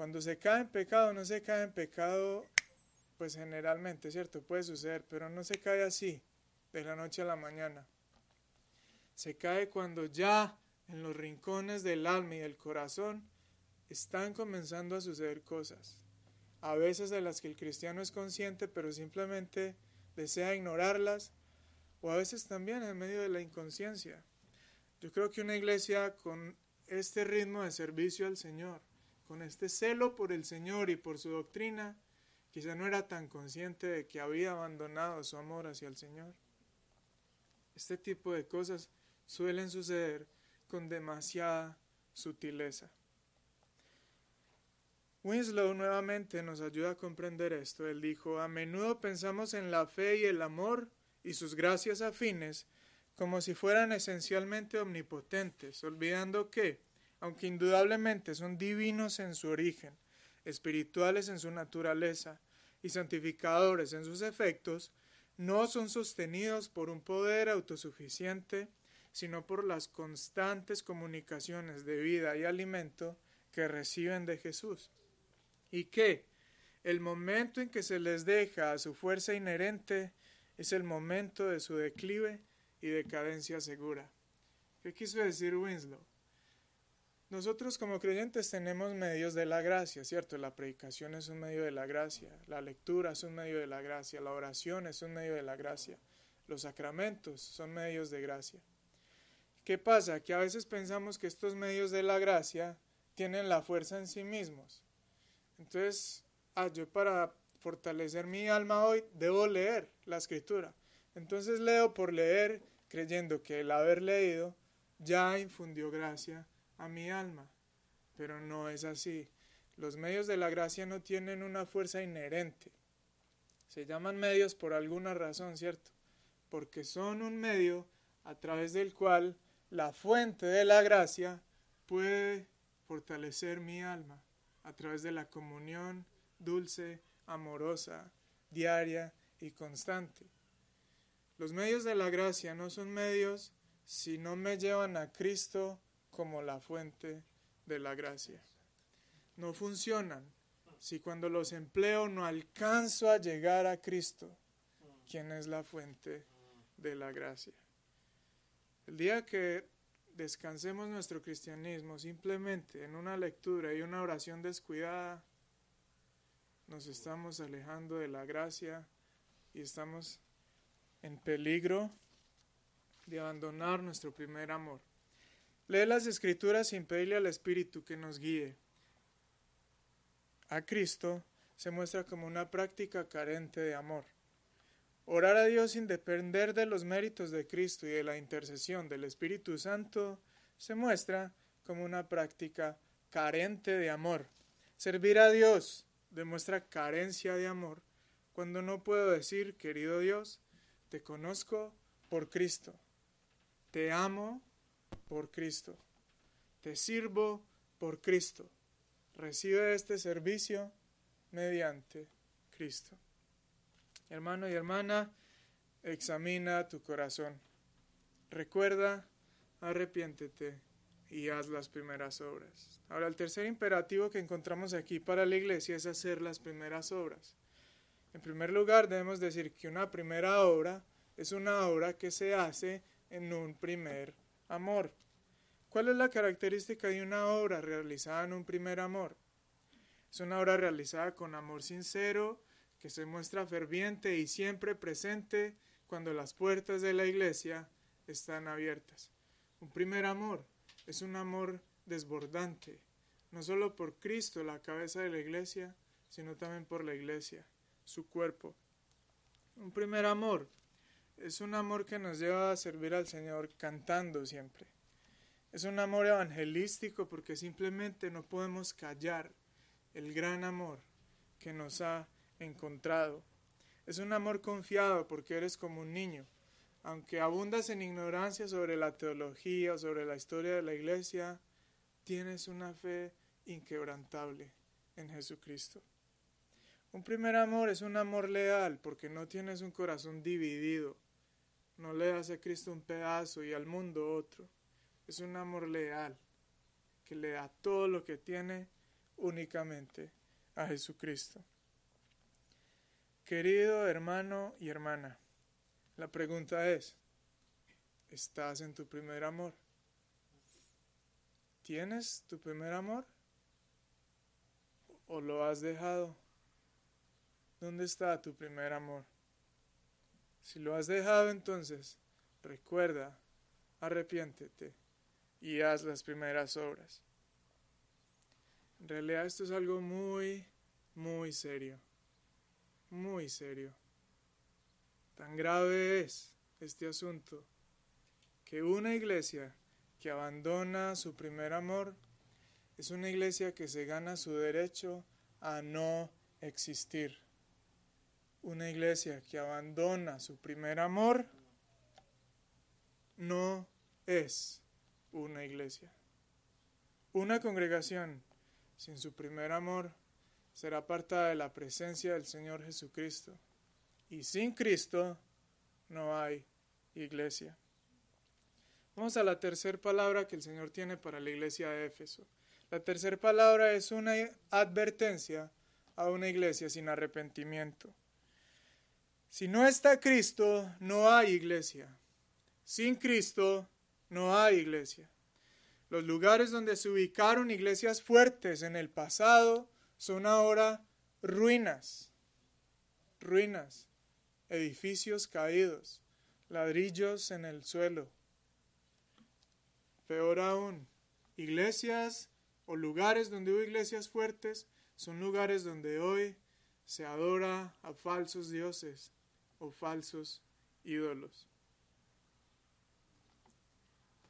Cuando se cae en pecado, no se cae en pecado, pues generalmente, ¿cierto? Puede suceder, pero no se cae así, de la noche a la mañana. Se cae cuando ya en los rincones del alma y del corazón están comenzando a suceder cosas. A veces de las que el cristiano es consciente, pero simplemente desea ignorarlas o a veces también en medio de la inconsciencia. Yo creo que una iglesia con este ritmo de servicio al Señor, con este celo por el Señor y por su doctrina, quizá no era tan consciente de que había abandonado su amor hacia el Señor. Este tipo de cosas suelen suceder con demasiada sutileza. Winslow nuevamente nos ayuda a comprender esto. Él dijo, a menudo pensamos en la fe y el amor y sus gracias afines como si fueran esencialmente omnipotentes, olvidando que, aunque indudablemente son divinos en su origen, espirituales en su naturaleza y santificadores en sus efectos, no son sostenidos por un poder autosuficiente, sino por las constantes comunicaciones de vida y alimento que reciben de Jesús, y que el momento en que se les deja a su fuerza inherente es el momento de su declive y decadencia segura. ¿Qué quiso decir Winslow? Nosotros como creyentes tenemos medios de la gracia, ¿cierto? La predicación es un medio de la gracia, la lectura es un medio de la gracia, la oración es un medio de la gracia, los sacramentos son medios de gracia. ¿Qué pasa? Que a veces pensamos que estos medios de la gracia tienen la fuerza en sí mismos. Entonces, ah, yo para fortalecer mi alma hoy, debo leer la escritura. Entonces leo por leer, creyendo que el haber leído ya infundió gracia a mi alma. Pero no es así. Los medios de la gracia no tienen una fuerza inherente. Se llaman medios por alguna razón, ¿cierto? Porque son un medio a través del cual la fuente de la gracia puede fortalecer mi alma a través de la comunión dulce amorosa, diaria y constante. Los medios de la gracia no son medios si no me llevan a Cristo como la fuente de la gracia. No funcionan si cuando los empleo no alcanzo a llegar a Cristo, quien es la fuente de la gracia. El día que descansemos nuestro cristianismo simplemente en una lectura y una oración descuidada, nos estamos alejando de la gracia y estamos en peligro de abandonar nuestro primer amor. Lee las escrituras sin pedirle al Espíritu que nos guíe. A Cristo se muestra como una práctica carente de amor. Orar a Dios sin depender de los méritos de Cristo y de la intercesión del Espíritu Santo se muestra como una práctica carente de amor. Servir a Dios demuestra carencia de amor cuando no puedo decir, querido Dios, te conozco por Cristo, te amo por Cristo, te sirvo por Cristo, recibe este servicio mediante Cristo. Hermano y hermana, examina tu corazón. Recuerda, arrepiéntete y haz las primeras obras. Ahora, el tercer imperativo que encontramos aquí para la iglesia es hacer las primeras obras. En primer lugar, debemos decir que una primera obra es una obra que se hace en un primer amor. ¿Cuál es la característica de una obra realizada en un primer amor? Es una obra realizada con amor sincero, que se muestra ferviente y siempre presente cuando las puertas de la iglesia están abiertas. Un primer amor es un amor desbordante, no solo por Cristo, la cabeza de la iglesia, sino también por la iglesia, su cuerpo. Un primer amor es un amor que nos lleva a servir al Señor cantando siempre. Es un amor evangelístico porque simplemente no podemos callar el gran amor que nos ha encontrado. Es un amor confiado porque eres como un niño. Aunque abundas en ignorancia sobre la teología sobre la historia de la iglesia, tienes una fe inquebrantable en Jesucristo. Un primer amor es un amor leal porque no tienes un corazón dividido. No le das a Cristo un pedazo y al mundo otro. Es un amor leal que le da todo lo que tiene únicamente a Jesucristo. Querido hermano y hermana, la pregunta es, ¿estás en tu primer amor? ¿Tienes tu primer amor? ¿O lo has dejado? ¿Dónde está tu primer amor? Si lo has dejado entonces, recuerda, arrepiéntete y haz las primeras obras. En realidad esto es algo muy, muy serio muy serio. Tan grave es este asunto que una iglesia que abandona su primer amor es una iglesia que se gana su derecho a no existir. Una iglesia que abandona su primer amor no es una iglesia. Una congregación sin su primer amor será apartada de la presencia del Señor Jesucristo. Y sin Cristo no hay iglesia. Vamos a la tercera palabra que el Señor tiene para la iglesia de Éfeso. La tercera palabra es una advertencia a una iglesia sin arrepentimiento. Si no está Cristo, no hay iglesia. Sin Cristo, no hay iglesia. Los lugares donde se ubicaron iglesias fuertes en el pasado son ahora ruinas, ruinas, edificios caídos, ladrillos en el suelo. Peor aún, iglesias o lugares donde hubo iglesias fuertes son lugares donde hoy se adora a falsos dioses o falsos ídolos.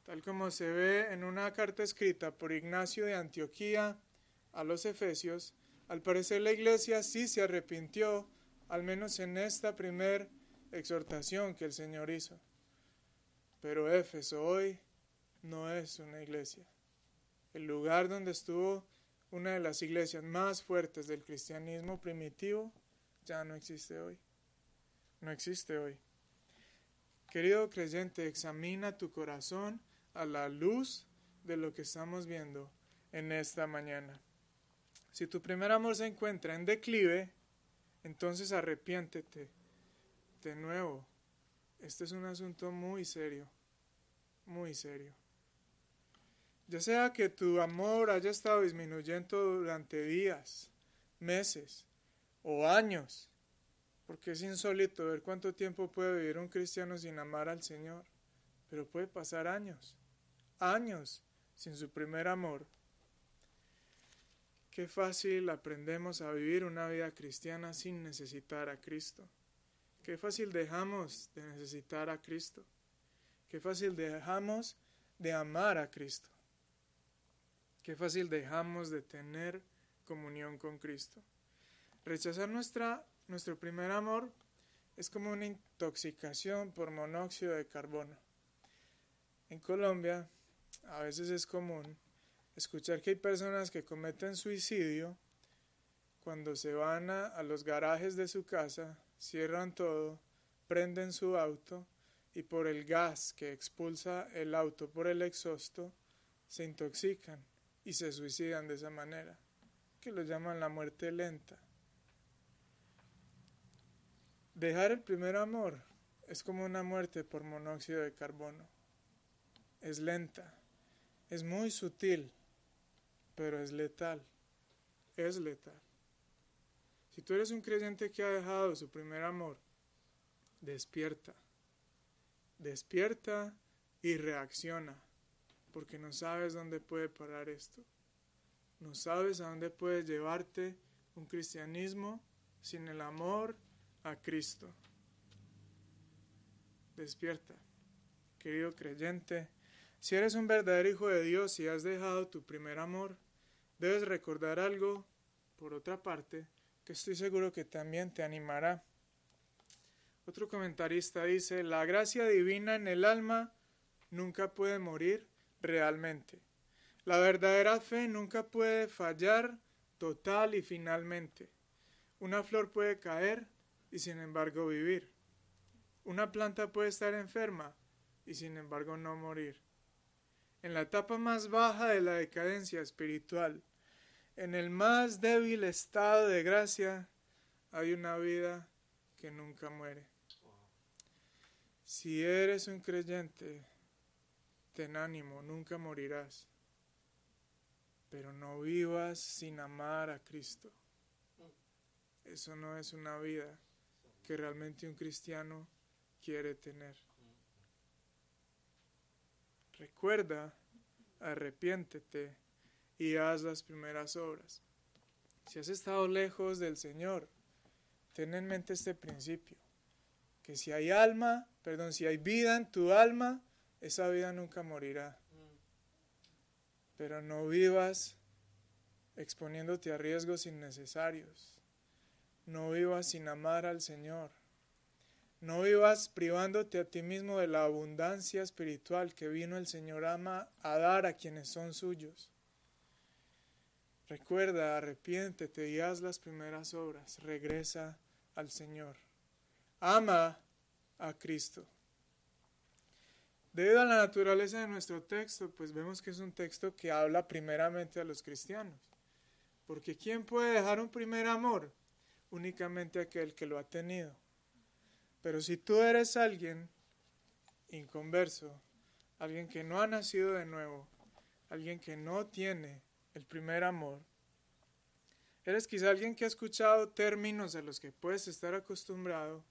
Tal como se ve en una carta escrita por Ignacio de Antioquía a los Efesios, al parecer la iglesia sí se arrepintió, al menos en esta primer exhortación que el Señor hizo. Pero Éfeso hoy no es una iglesia. El lugar donde estuvo una de las iglesias más fuertes del cristianismo primitivo ya no existe hoy. No existe hoy. Querido creyente, examina tu corazón a la luz de lo que estamos viendo en esta mañana. Si tu primer amor se encuentra en declive, entonces arrepiéntete de nuevo. Este es un asunto muy serio, muy serio. Ya sea que tu amor haya estado disminuyendo durante días, meses o años, porque es insólito ver cuánto tiempo puede vivir un cristiano sin amar al Señor, pero puede pasar años, años sin su primer amor. Qué fácil aprendemos a vivir una vida cristiana sin necesitar a Cristo. Qué fácil dejamos de necesitar a Cristo. Qué fácil dejamos de amar a Cristo. Qué fácil dejamos de tener comunión con Cristo. Rechazar nuestra, nuestro primer amor es como una intoxicación por monóxido de carbono. En Colombia a veces es común escuchar que hay personas que cometen suicidio cuando se van a, los garajes de su casa, cierran todo, prenden su auto y por el gas que expulsa el auto por el exhausto se intoxican y se suicidan de esa manera, que lo llaman la muerte lenta. Dejar el primer amor es como una muerte por monóxido de carbono. Es lenta, es muy sutil, pero es letal. Es letal. Si tú eres un creyente que ha dejado su primer amor, despierta. Despierta y reacciona porque no sabes dónde puede parar esto. No sabes a dónde puede llevarte un cristianismo sin el amor a Cristo. Despierta, querido creyente. Si eres un verdadero hijo de Dios y has dejado tu primer amor, debes recordar algo, por otra parte, que estoy seguro que también te animará. Otro comentarista dice, la gracia divina en el alma nunca puede morir realmente. La verdadera fe nunca puede fallar total y finalmente. Una flor puede caer y sin embargo vivir. Una planta puede estar enferma y sin embargo no morir. En la etapa más baja de la decadencia espiritual, en el más débil estado de gracia, hay una vida que nunca muere. Si eres un creyente, ten ánimo, nunca morirás. Pero no vivas sin amar a Cristo. Eso no es una vida que realmente un cristiano quiere tener. Recuerda, arrepiéntete y haz las primeras obras. Si has estado lejos del Señor, ten en mente este principio, que si hay alma, perdón, si hay vida en tu alma, esa vida nunca morirá. Pero no vivas exponiéndote a riesgos innecesarios. No vivas sin amar al Señor. No vivas privándote a ti mismo de la abundancia espiritual que vino el Señor ama a dar a quienes son suyos. Recuerda, arrepiéntete y haz las primeras obras. Regresa al Señor. Ama a Cristo. Debido a la naturaleza de nuestro texto, pues vemos que es un texto que habla primeramente a los cristianos. Porque ¿quién puede dejar un primer amor? Únicamente aquel que lo ha tenido. Pero si tú eres alguien inconverso, alguien que no ha nacido de nuevo, alguien que no tiene el primer amor, eres quizá alguien que ha escuchado términos a los que puedes estar acostumbrado,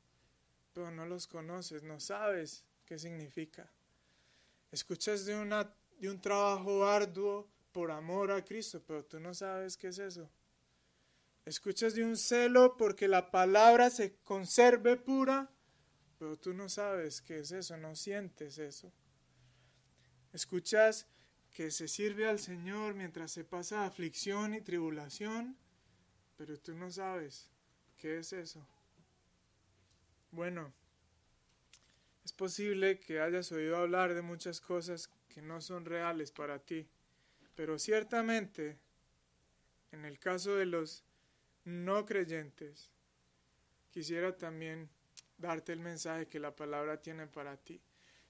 pero no los conoces, no sabes qué significa. Escuchas de, una, de un trabajo arduo por amor a Cristo, pero tú no sabes qué es eso. Escuchas de un celo porque la palabra se conserve pura, pero tú no sabes qué es eso, no sientes eso. Escuchas que se sirve al Señor mientras se pasa aflicción y tribulación, pero tú no sabes qué es eso. Bueno, es posible que hayas oído hablar de muchas cosas que no son reales para ti, pero ciertamente, en el caso de los no creyentes, quisiera también darte el mensaje que la palabra tiene para ti.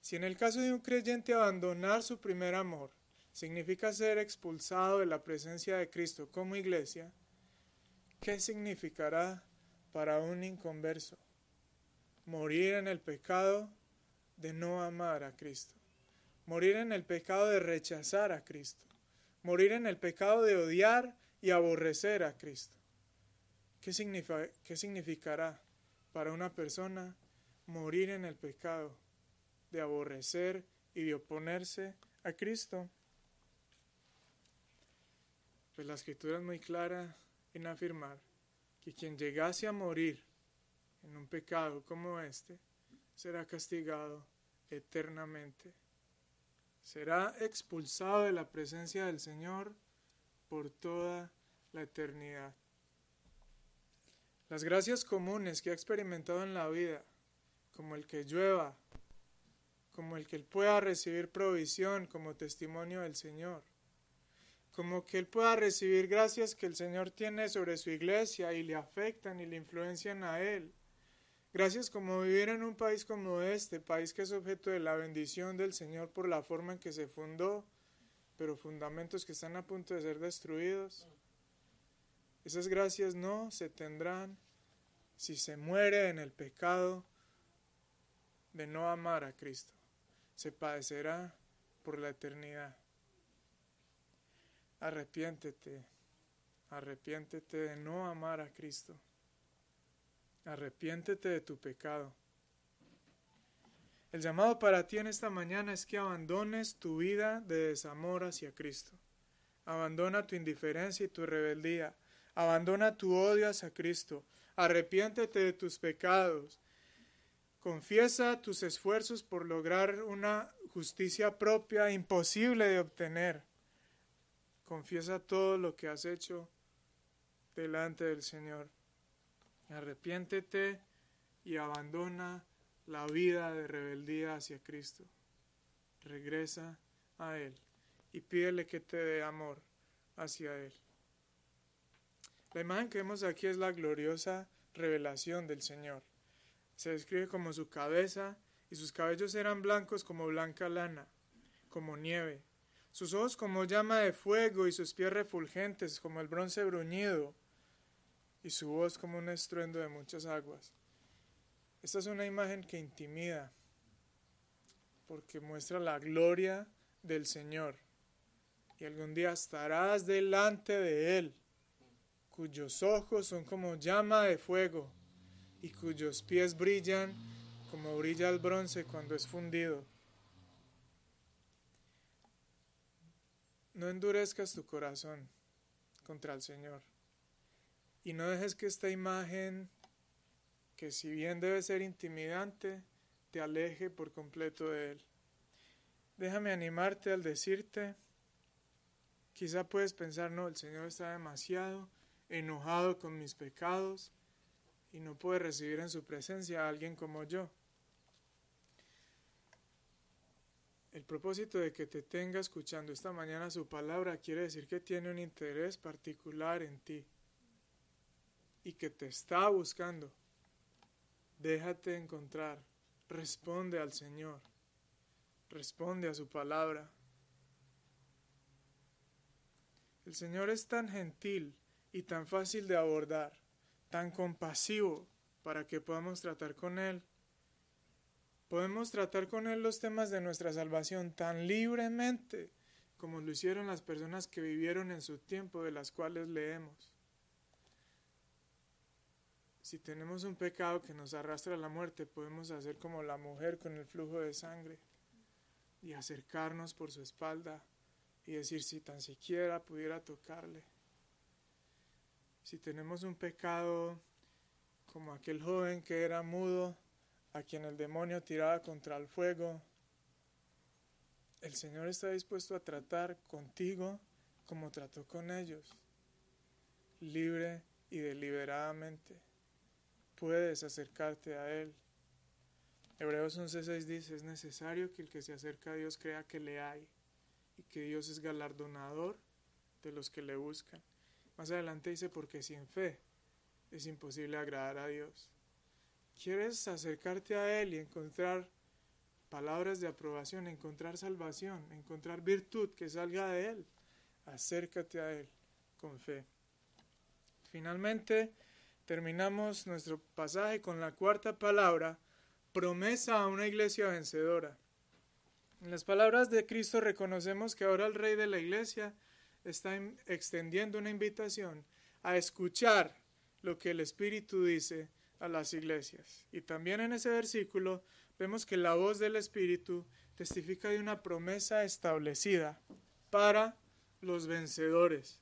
Si en el caso de un creyente abandonar su primer amor significa ser expulsado de la presencia de Cristo como iglesia, ¿qué significará para un inconverso? Morir en el pecado de no amar a Cristo, morir en el pecado de rechazar a Cristo, morir en el pecado de odiar y aborrecer a Cristo. ¿Qué, ¿Qué significará para una persona morir en el pecado de aborrecer y de oponerse a Cristo? Pues la escritura es muy clara en afirmar que quien llegase a morir en un pecado como este será castigado eternamente. Será expulsado de la presencia del Señor por toda la eternidad. Las gracias comunes que ha experimentado en la vida, como el que llueva, como el que él pueda recibir provisión como testimonio del Señor, como que él pueda recibir gracias que el Señor tiene sobre su iglesia y le afectan y le influencian a él. Gracias como vivir en un país como este, país que es objeto de la bendición del Señor por la forma en que se fundó, pero fundamentos que están a punto de ser destruidos. Esas gracias no se tendrán si se muere en el pecado de no amar a Cristo. Se padecerá por la eternidad. Arrepiéntete, arrepiéntete de no amar a Cristo. Arrepiéntete de tu pecado. El llamado para ti en esta mañana es que abandones tu vida de desamor hacia Cristo. Abandona tu indiferencia y tu rebeldía. Abandona tu odio hacia Cristo. Arrepiéntete de tus pecados. Confiesa tus esfuerzos por lograr una justicia propia imposible de obtener. Confiesa todo lo que has hecho delante del Señor. Arrepiéntete y abandona la vida de rebeldía hacia Cristo. Regresa a Él y pídele que te dé amor hacia Él. La imagen que vemos aquí es la gloriosa revelación del Señor. Se describe como su cabeza y sus cabellos eran blancos como blanca lana, como nieve sus ojos como llama de fuego y sus pies refulgentes como el bronce bruñido y su voz como un estruendo de muchas aguas. Esta es una imagen que intimida porque muestra la gloria del Señor y algún día estarás delante de Él, cuyos ojos son como llama de fuego y cuyos pies brillan como brilla el bronce cuando es fundido. No endurezcas tu corazón contra el Señor. Y no dejes que esta imagen, que si bien debe ser intimidante, te aleje por completo de Él. Déjame animarte al decirte, quizá puedes pensar, no, el Señor está demasiado enojado con mis pecados y no puede recibir en su presencia a alguien como yo. El propósito de que te tenga escuchando esta mañana su palabra quiere decir que tiene un interés particular en ti y que te está buscando. Déjate encontrar, responde al Señor, responde a su palabra. El Señor es tan gentil y tan fácil de abordar, tan compasivo para que podamos tratar con Él Podemos tratar con Él los temas de nuestra salvación tan libremente como lo hicieron las personas que vivieron en su tiempo de las cuales leemos. Si tenemos un pecado que nos arrastra a la muerte, podemos hacer como la mujer con el flujo de sangre y acercarnos por su espalda y decir si tan siquiera pudiera tocarle. Si tenemos un pecado como aquel joven que era mudo, a quien el demonio tiraba contra el fuego, el Señor está dispuesto a tratar contigo como trató con ellos, libre y deliberadamente. Puedes acercarte a Él. Hebreos 11:6 dice, es necesario que el que se acerca a Dios crea que le hay y que Dios es galardonador de los que le buscan. Más adelante dice, porque sin fe es imposible agradar a Dios. quieres acercarte a Él y encontrar palabras de aprobación, encontrar salvación, encontrar virtud que salga de Él, acércate a Él con fe. Finalmente, terminamos nuestro pasaje con la cuarta palabra, promesa a una iglesia vencedora. En las palabras de Cristo reconocemos que ahora el Rey de la iglesia está extendiendo una invitación a escuchar lo que el Espíritu dice a las iglesias. Y también en ese versículo vemos que la voz del Espíritu testifica de una promesa establecida para los vencedores.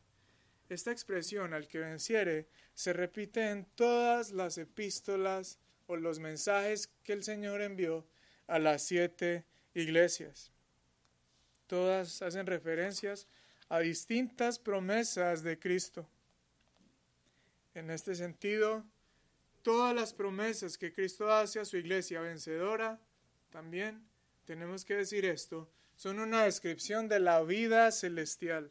Esta expresión, al que venciere, se repite en todas las epístolas o los mensajes que el Señor envió a las siete iglesias. Todas hacen referencias a distintas promesas de Cristo. En este sentido, todas las promesas que Cristo hace a su iglesia vencedora, también tenemos que decir esto, son una descripción de la vida celestial.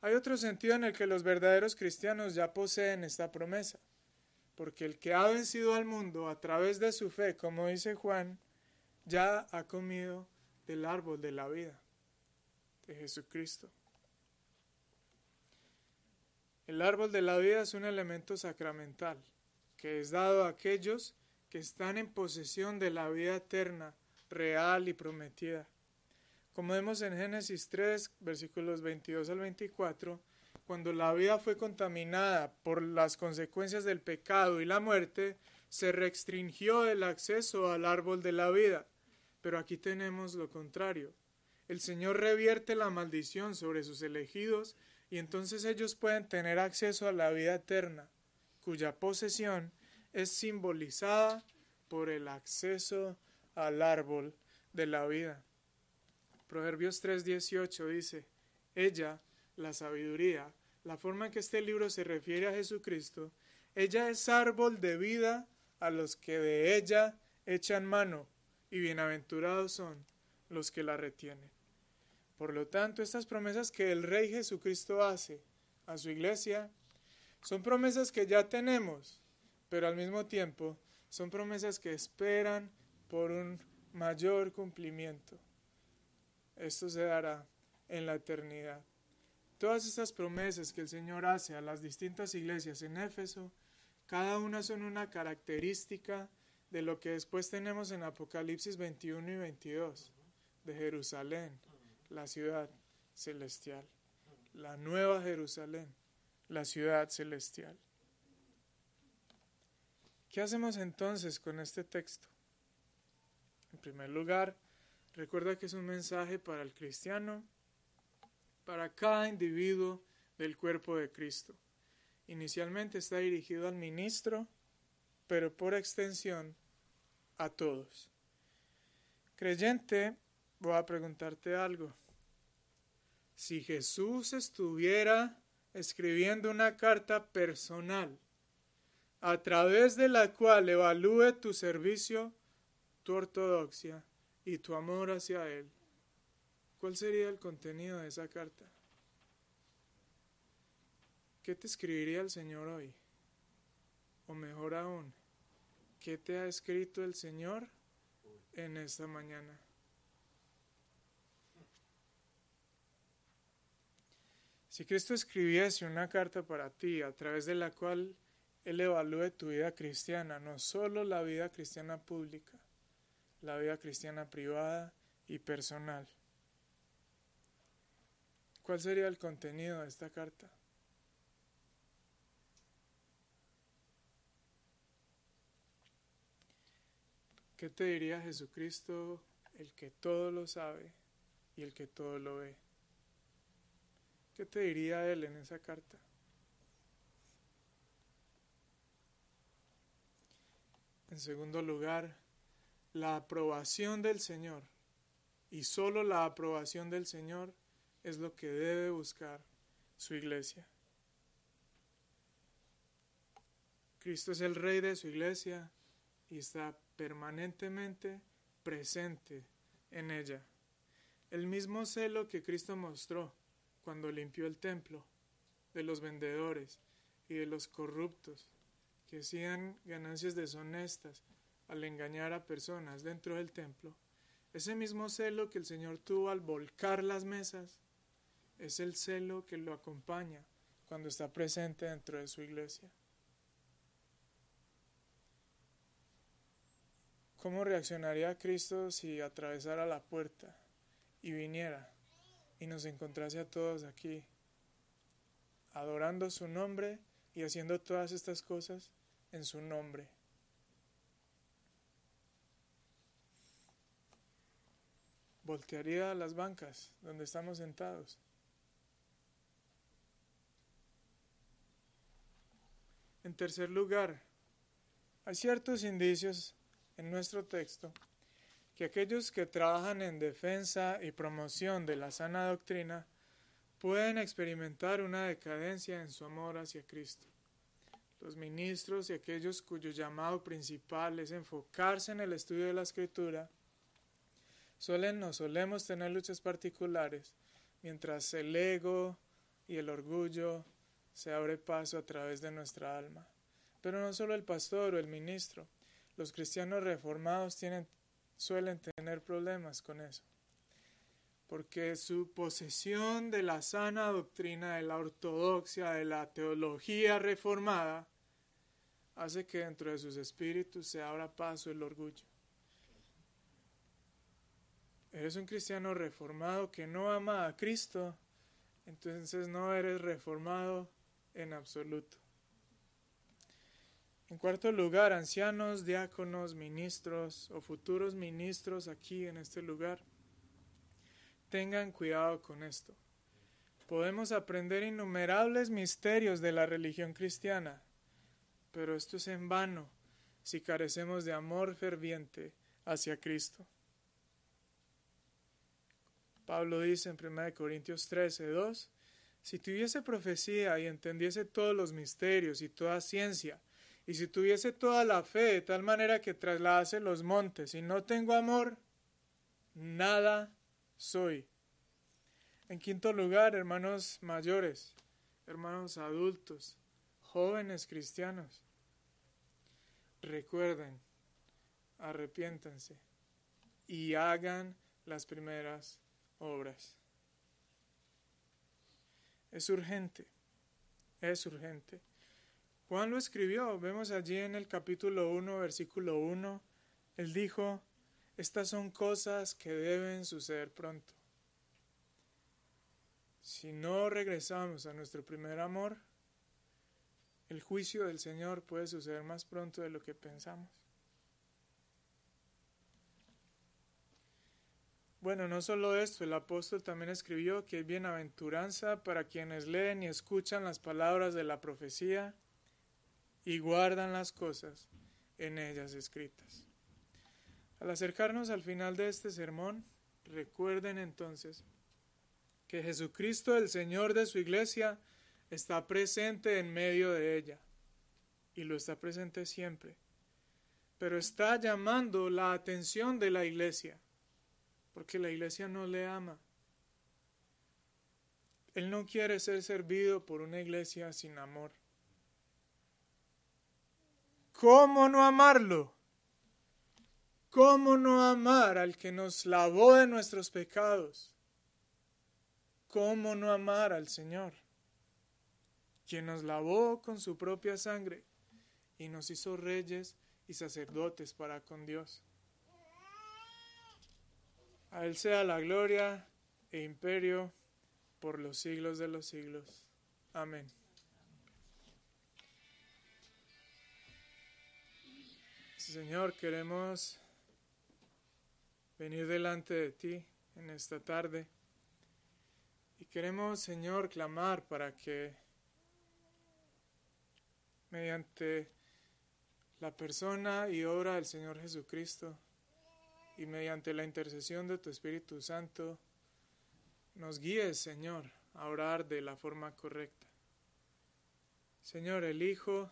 Hay otro sentido en el que los verdaderos cristianos ya poseen esta promesa, porque el que ha vencido al mundo a través de su fe, como dice Juan, ya ha comido del árbol de la vida de Jesucristo. El árbol de la vida es un elemento sacramental que es dado a aquellos que están en posesión de la vida eterna, real y prometida. Como vemos en Génesis 3, versículos 22 al 24, cuando la vida fue contaminada por las consecuencias del pecado y la muerte, se restringió el acceso al árbol de la vida. Pero aquí tenemos lo contrario. El Señor revierte la maldición sobre sus elegidos y entonces ellos pueden tener acceso a la vida eterna, cuya posesión es simbolizada por el acceso al árbol de la vida. Proverbios 3:18 dice, ella, la sabiduría, la forma en que este libro se refiere a Jesucristo, ella es árbol de vida a los que de ella echan mano, y bienaventurados son los que la retienen. Por lo tanto, estas promesas que el Rey Jesucristo hace a su iglesia son promesas que ya tenemos, pero al mismo tiempo son promesas que esperan por un mayor cumplimiento. Esto se dará en la eternidad. Todas estas promesas que el Señor hace a las distintas iglesias en Éfeso, cada una son una característica de lo que después tenemos en Apocalipsis 21 y 22, de Jerusalén, la ciudad celestial, la nueva Jerusalén, la ciudad celestial. ¿Qué hacemos entonces con este texto? En primer lugar, Recuerda que es un mensaje para el cristiano, para cada individuo del cuerpo de Cristo. Inicialmente está dirigido al ministro, pero por extensión a todos. Creyente, voy a preguntarte algo. Si Jesús estuviera escribiendo una carta personal a través de la cual evalúe tu servicio, tu ortodoxia, y tu amor hacia Él, ¿cuál sería el contenido de esa carta? ¿Qué te escribiría el Señor hoy? O mejor aún, ¿qué te ha escrito el Señor en esta mañana? Si Cristo escribiese una carta para ti a través de la cual Él evalúe tu vida cristiana, no solo la vida cristiana pública, la vida cristiana privada y personal. ¿Cuál sería el contenido de esta carta? ¿Qué te diría Jesucristo, el que todo lo sabe y el que todo lo ve? ¿Qué te diría Él en esa carta? En segundo lugar, la aprobación del Señor y solo la aprobación del Señor es lo que debe buscar su iglesia. Cristo es el rey de su iglesia y está permanentemente presente en ella. El mismo celo que Cristo mostró cuando limpió el templo de los vendedores y de los corruptos que hacían ganancias deshonestas al engañar a personas dentro del templo, ese mismo celo que el Señor tuvo al volcar las mesas, es el celo que lo acompaña cuando está presente dentro de su iglesia. ¿Cómo reaccionaría Cristo si atravesara la puerta y viniera y nos encontrase a todos aquí, adorando su nombre y haciendo todas estas cosas en su nombre? Voltearía las bancas donde estamos sentados. En tercer lugar, hay ciertos indicios en nuestro texto que aquellos que trabajan en defensa y promoción de la sana doctrina pueden experimentar una decadencia en su amor hacia Cristo. Los ministros y aquellos cuyo llamado principal es enfocarse en el estudio de la escritura, suelen o solemos tener luchas particulares, mientras el ego y el orgullo se abre paso a través de nuestra alma. Pero no solo el pastor o el ministro, los cristianos reformados tienen, suelen tener problemas con eso, porque su posesión de la sana doctrina, de la ortodoxia, de la teología reformada, hace que dentro de sus espíritus se abra paso el orgullo. Eres un cristiano reformado que no ama a Cristo, entonces no eres reformado en absoluto. En cuarto lugar, ancianos, diáconos, ministros o futuros ministros aquí en este lugar. Tengan cuidado con esto. Podemos aprender innumerables misterios de la religión cristiana, pero esto es en vano si carecemos de amor ferviente hacia Cristo. Pablo dice en 1 Corintios 13, 2, si tuviese profecía y entendiese todos los misterios y toda ciencia, y si tuviese toda la fe de tal manera que trasladase los montes, y no tengo amor, nada soy. En quinto lugar, hermanos mayores, hermanos adultos, jóvenes cristianos, recuerden, arrepiéntanse y hagan las primeras obras. Es urgente, es urgente. Juan lo escribió, vemos allí en el capítulo 1, versículo 1, él dijo, estas son cosas que deben suceder pronto. Si no regresamos a nuestro primer amor, el juicio del Señor puede suceder más pronto de lo que pensamos. Bueno, no solo esto, el apóstol también escribió que hay bienaventuranza para quienes leen y escuchan las palabras de la profecía y guardan las cosas en ellas escritas. Al acercarnos al final de este sermón, recuerden entonces que Jesucristo, el Señor de su iglesia, está presente en medio de ella y lo está presente siempre, pero está llamando la atención de la iglesia porque la iglesia no le ama. Él no quiere ser servido por una iglesia sin amor. ¿Cómo no amarlo? ¿Cómo no amar al que nos lavó de nuestros pecados? ¿Cómo no amar al Señor, quien nos lavó con su propia sangre y nos hizo reyes y sacerdotes para con Dios? A Él sea la gloria e imperio por los siglos de los siglos. Amén. Señor, queremos venir delante de ti en esta tarde y queremos, Señor, clamar para que mediante la persona y obra del Señor Jesucristo, y mediante la intercesión de tu Espíritu Santo nos guíes, Señor, a orar de la forma correcta. Señor, el Hijo,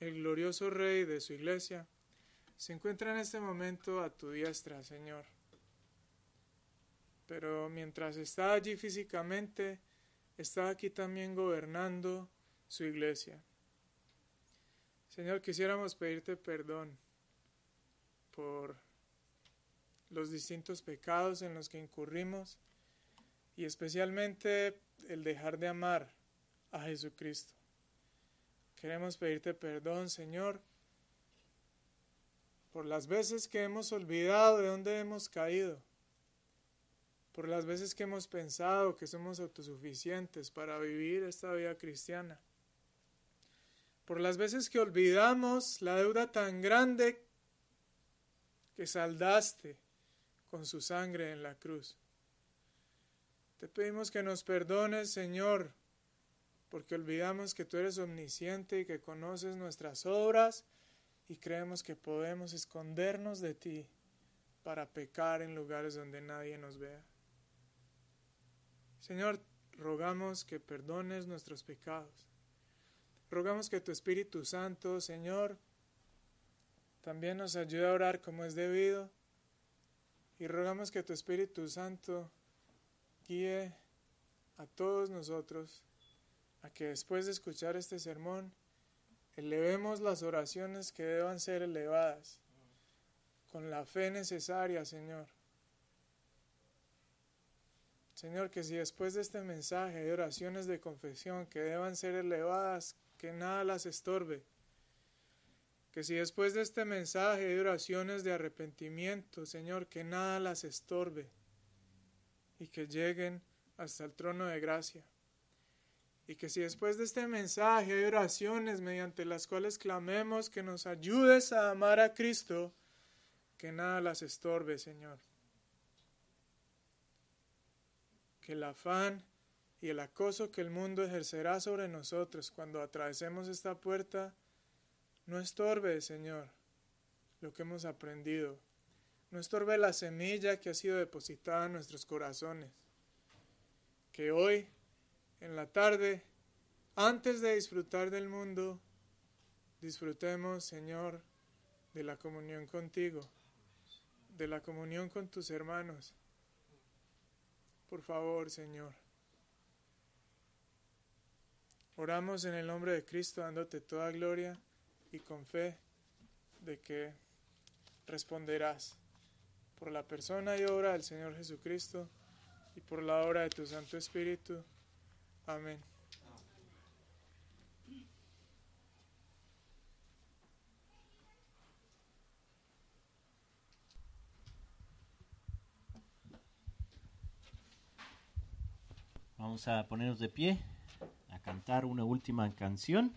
el glorioso Rey de su iglesia, se encuentra en este momento a tu diestra, Señor. Pero mientras está allí físicamente, está aquí también gobernando su iglesia. Señor, quisiéramos pedirte perdón por los distintos pecados en los que incurrimos y especialmente el dejar de amar a Jesucristo. Queremos pedirte perdón, Señor, por las veces que hemos olvidado de dónde hemos caído, por las veces que hemos pensado que somos autosuficientes para vivir esta vida cristiana, por las veces que olvidamos la deuda tan grande que saldaste con su sangre en la cruz. Te pedimos que nos perdones, Señor, porque olvidamos que tú eres omnisciente y que conoces nuestras obras y creemos que podemos escondernos de ti para pecar en lugares donde nadie nos vea. Señor, rogamos que perdones nuestros pecados. Rogamos que tu Espíritu Santo, Señor, también nos ayude a orar como es debido. Y rogamos que tu Espíritu Santo guíe a todos nosotros a que después de escuchar este sermón, elevemos las oraciones que deban ser elevadas con la fe necesaria, Señor. Señor, que si después de este mensaje hay oraciones de confesión que deban ser elevadas, que nada las estorbe. Que si después de este mensaje hay oraciones de arrepentimiento, Señor, que nada las estorbe y que lleguen hasta el trono de gracia. Y que si después de este mensaje hay oraciones mediante las cuales clamemos que nos ayudes a amar a Cristo, que nada las estorbe, Señor. Que el afán y el acoso que el mundo ejercerá sobre nosotros cuando atravesemos esta puerta no estorbe, Señor, lo que hemos aprendido. No estorbe la semilla que ha sido depositada en nuestros corazones. Que hoy en la tarde, antes de disfrutar del mundo, disfrutemos, Señor, de la comunión contigo, de la comunión con tus hermanos. Por favor, Señor. Oramos en el nombre de Cristo, dándote toda gloria y con fe de que responderás por la persona y obra del Señor Jesucristo y por la obra de tu Santo Espíritu. Amén. Vamos a ponernos de pie a cantar una última canción.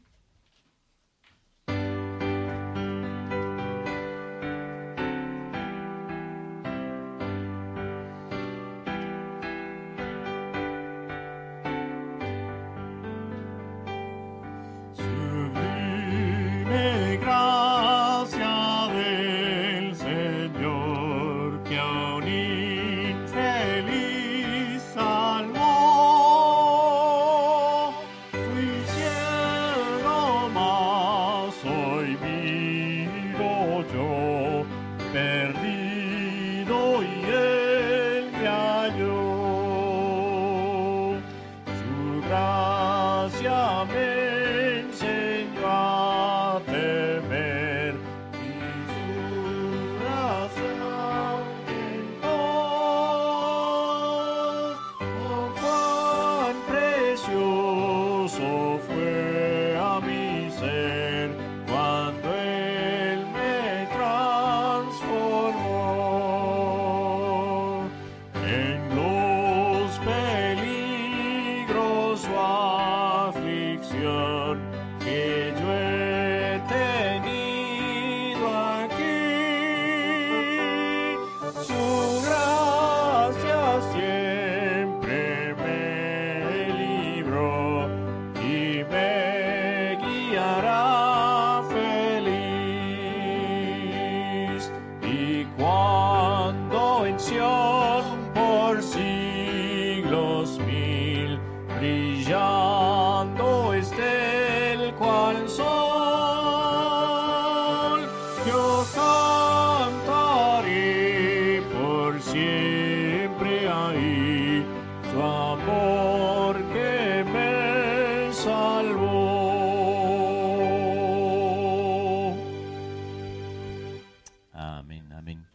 Amén, amén.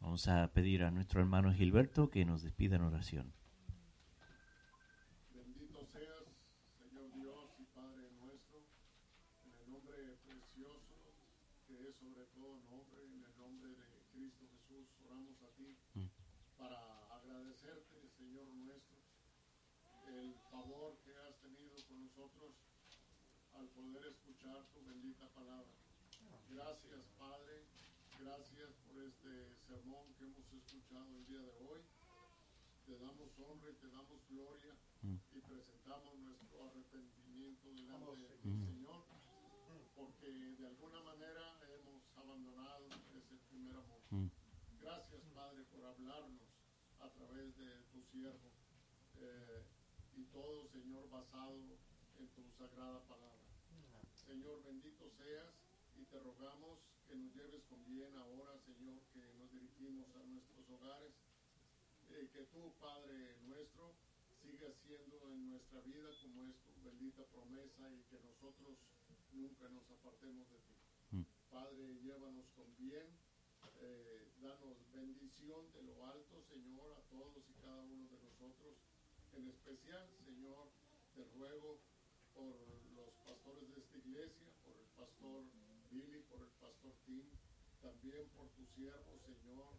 Vamos a pedir a nuestro hermano Gilberto que nos despida en oración. Bendito seas, Señor Dios y Padre nuestro, en el nombre precioso que es sobre todo nombre, en el nombre de Cristo Jesús, oramos a ti para agradecerte, Señor nuestro, el favor que has tenido con nosotros al poder escuchar tu bendita palabra. Gracias, gracias por este sermón que hemos escuchado el día de hoy. Te damos honra y te damos gloria y presentamos nuestro arrepentimiento delante del Señor, porque de alguna manera hemos abandonado ese primer amor. Gracias, Padre, por hablarnos a través de tu siervo eh, y todo, Señor, basado en tu sagrada palabra. Señor, bendito seas y te rogamos que nos lleves con bien ahora, Señor, que nos dirigimos a nuestros hogares, eh, que tú, Padre nuestro, sigas siendo en nuestra vida como es tu bendita promesa y que nosotros nunca nos apartemos de ti. Padre, llévanos con bien, eh, danos bendición de lo alto, Señor, a todos y cada uno de nosotros. En especial, Señor, te ruego por los pastores de esta iglesia, por el pastor Billy, por el también por tu siervo, Señor,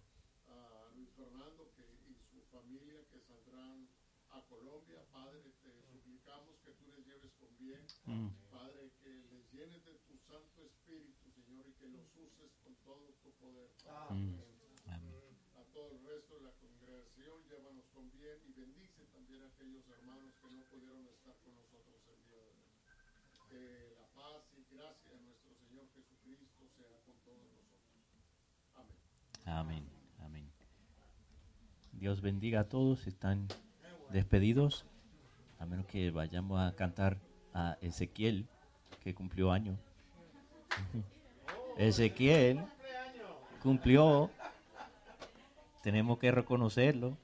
a Luis Fernando que, y su familia que saldrán a Colombia. Padre, te suplicamos que tú les lleves con bien. Padre, que les llenes de tu Santo Espíritu, Señor, y que los uses con todo tu poder. A todo el resto de la congregación, llévanos con bien y bendice también a aquellos hermanos que no pudieron estar con nosotros el día de hoy. Que la paz y gracia de nuestro Señor Jesucristo sea con todos nosotros. Amén. Amén. Dios bendiga a todos, están despedidos, a menos que vayamos a cantar a Ezequiel, que cumplió año. Ezequiel cumplió, tenemos que reconocerlo.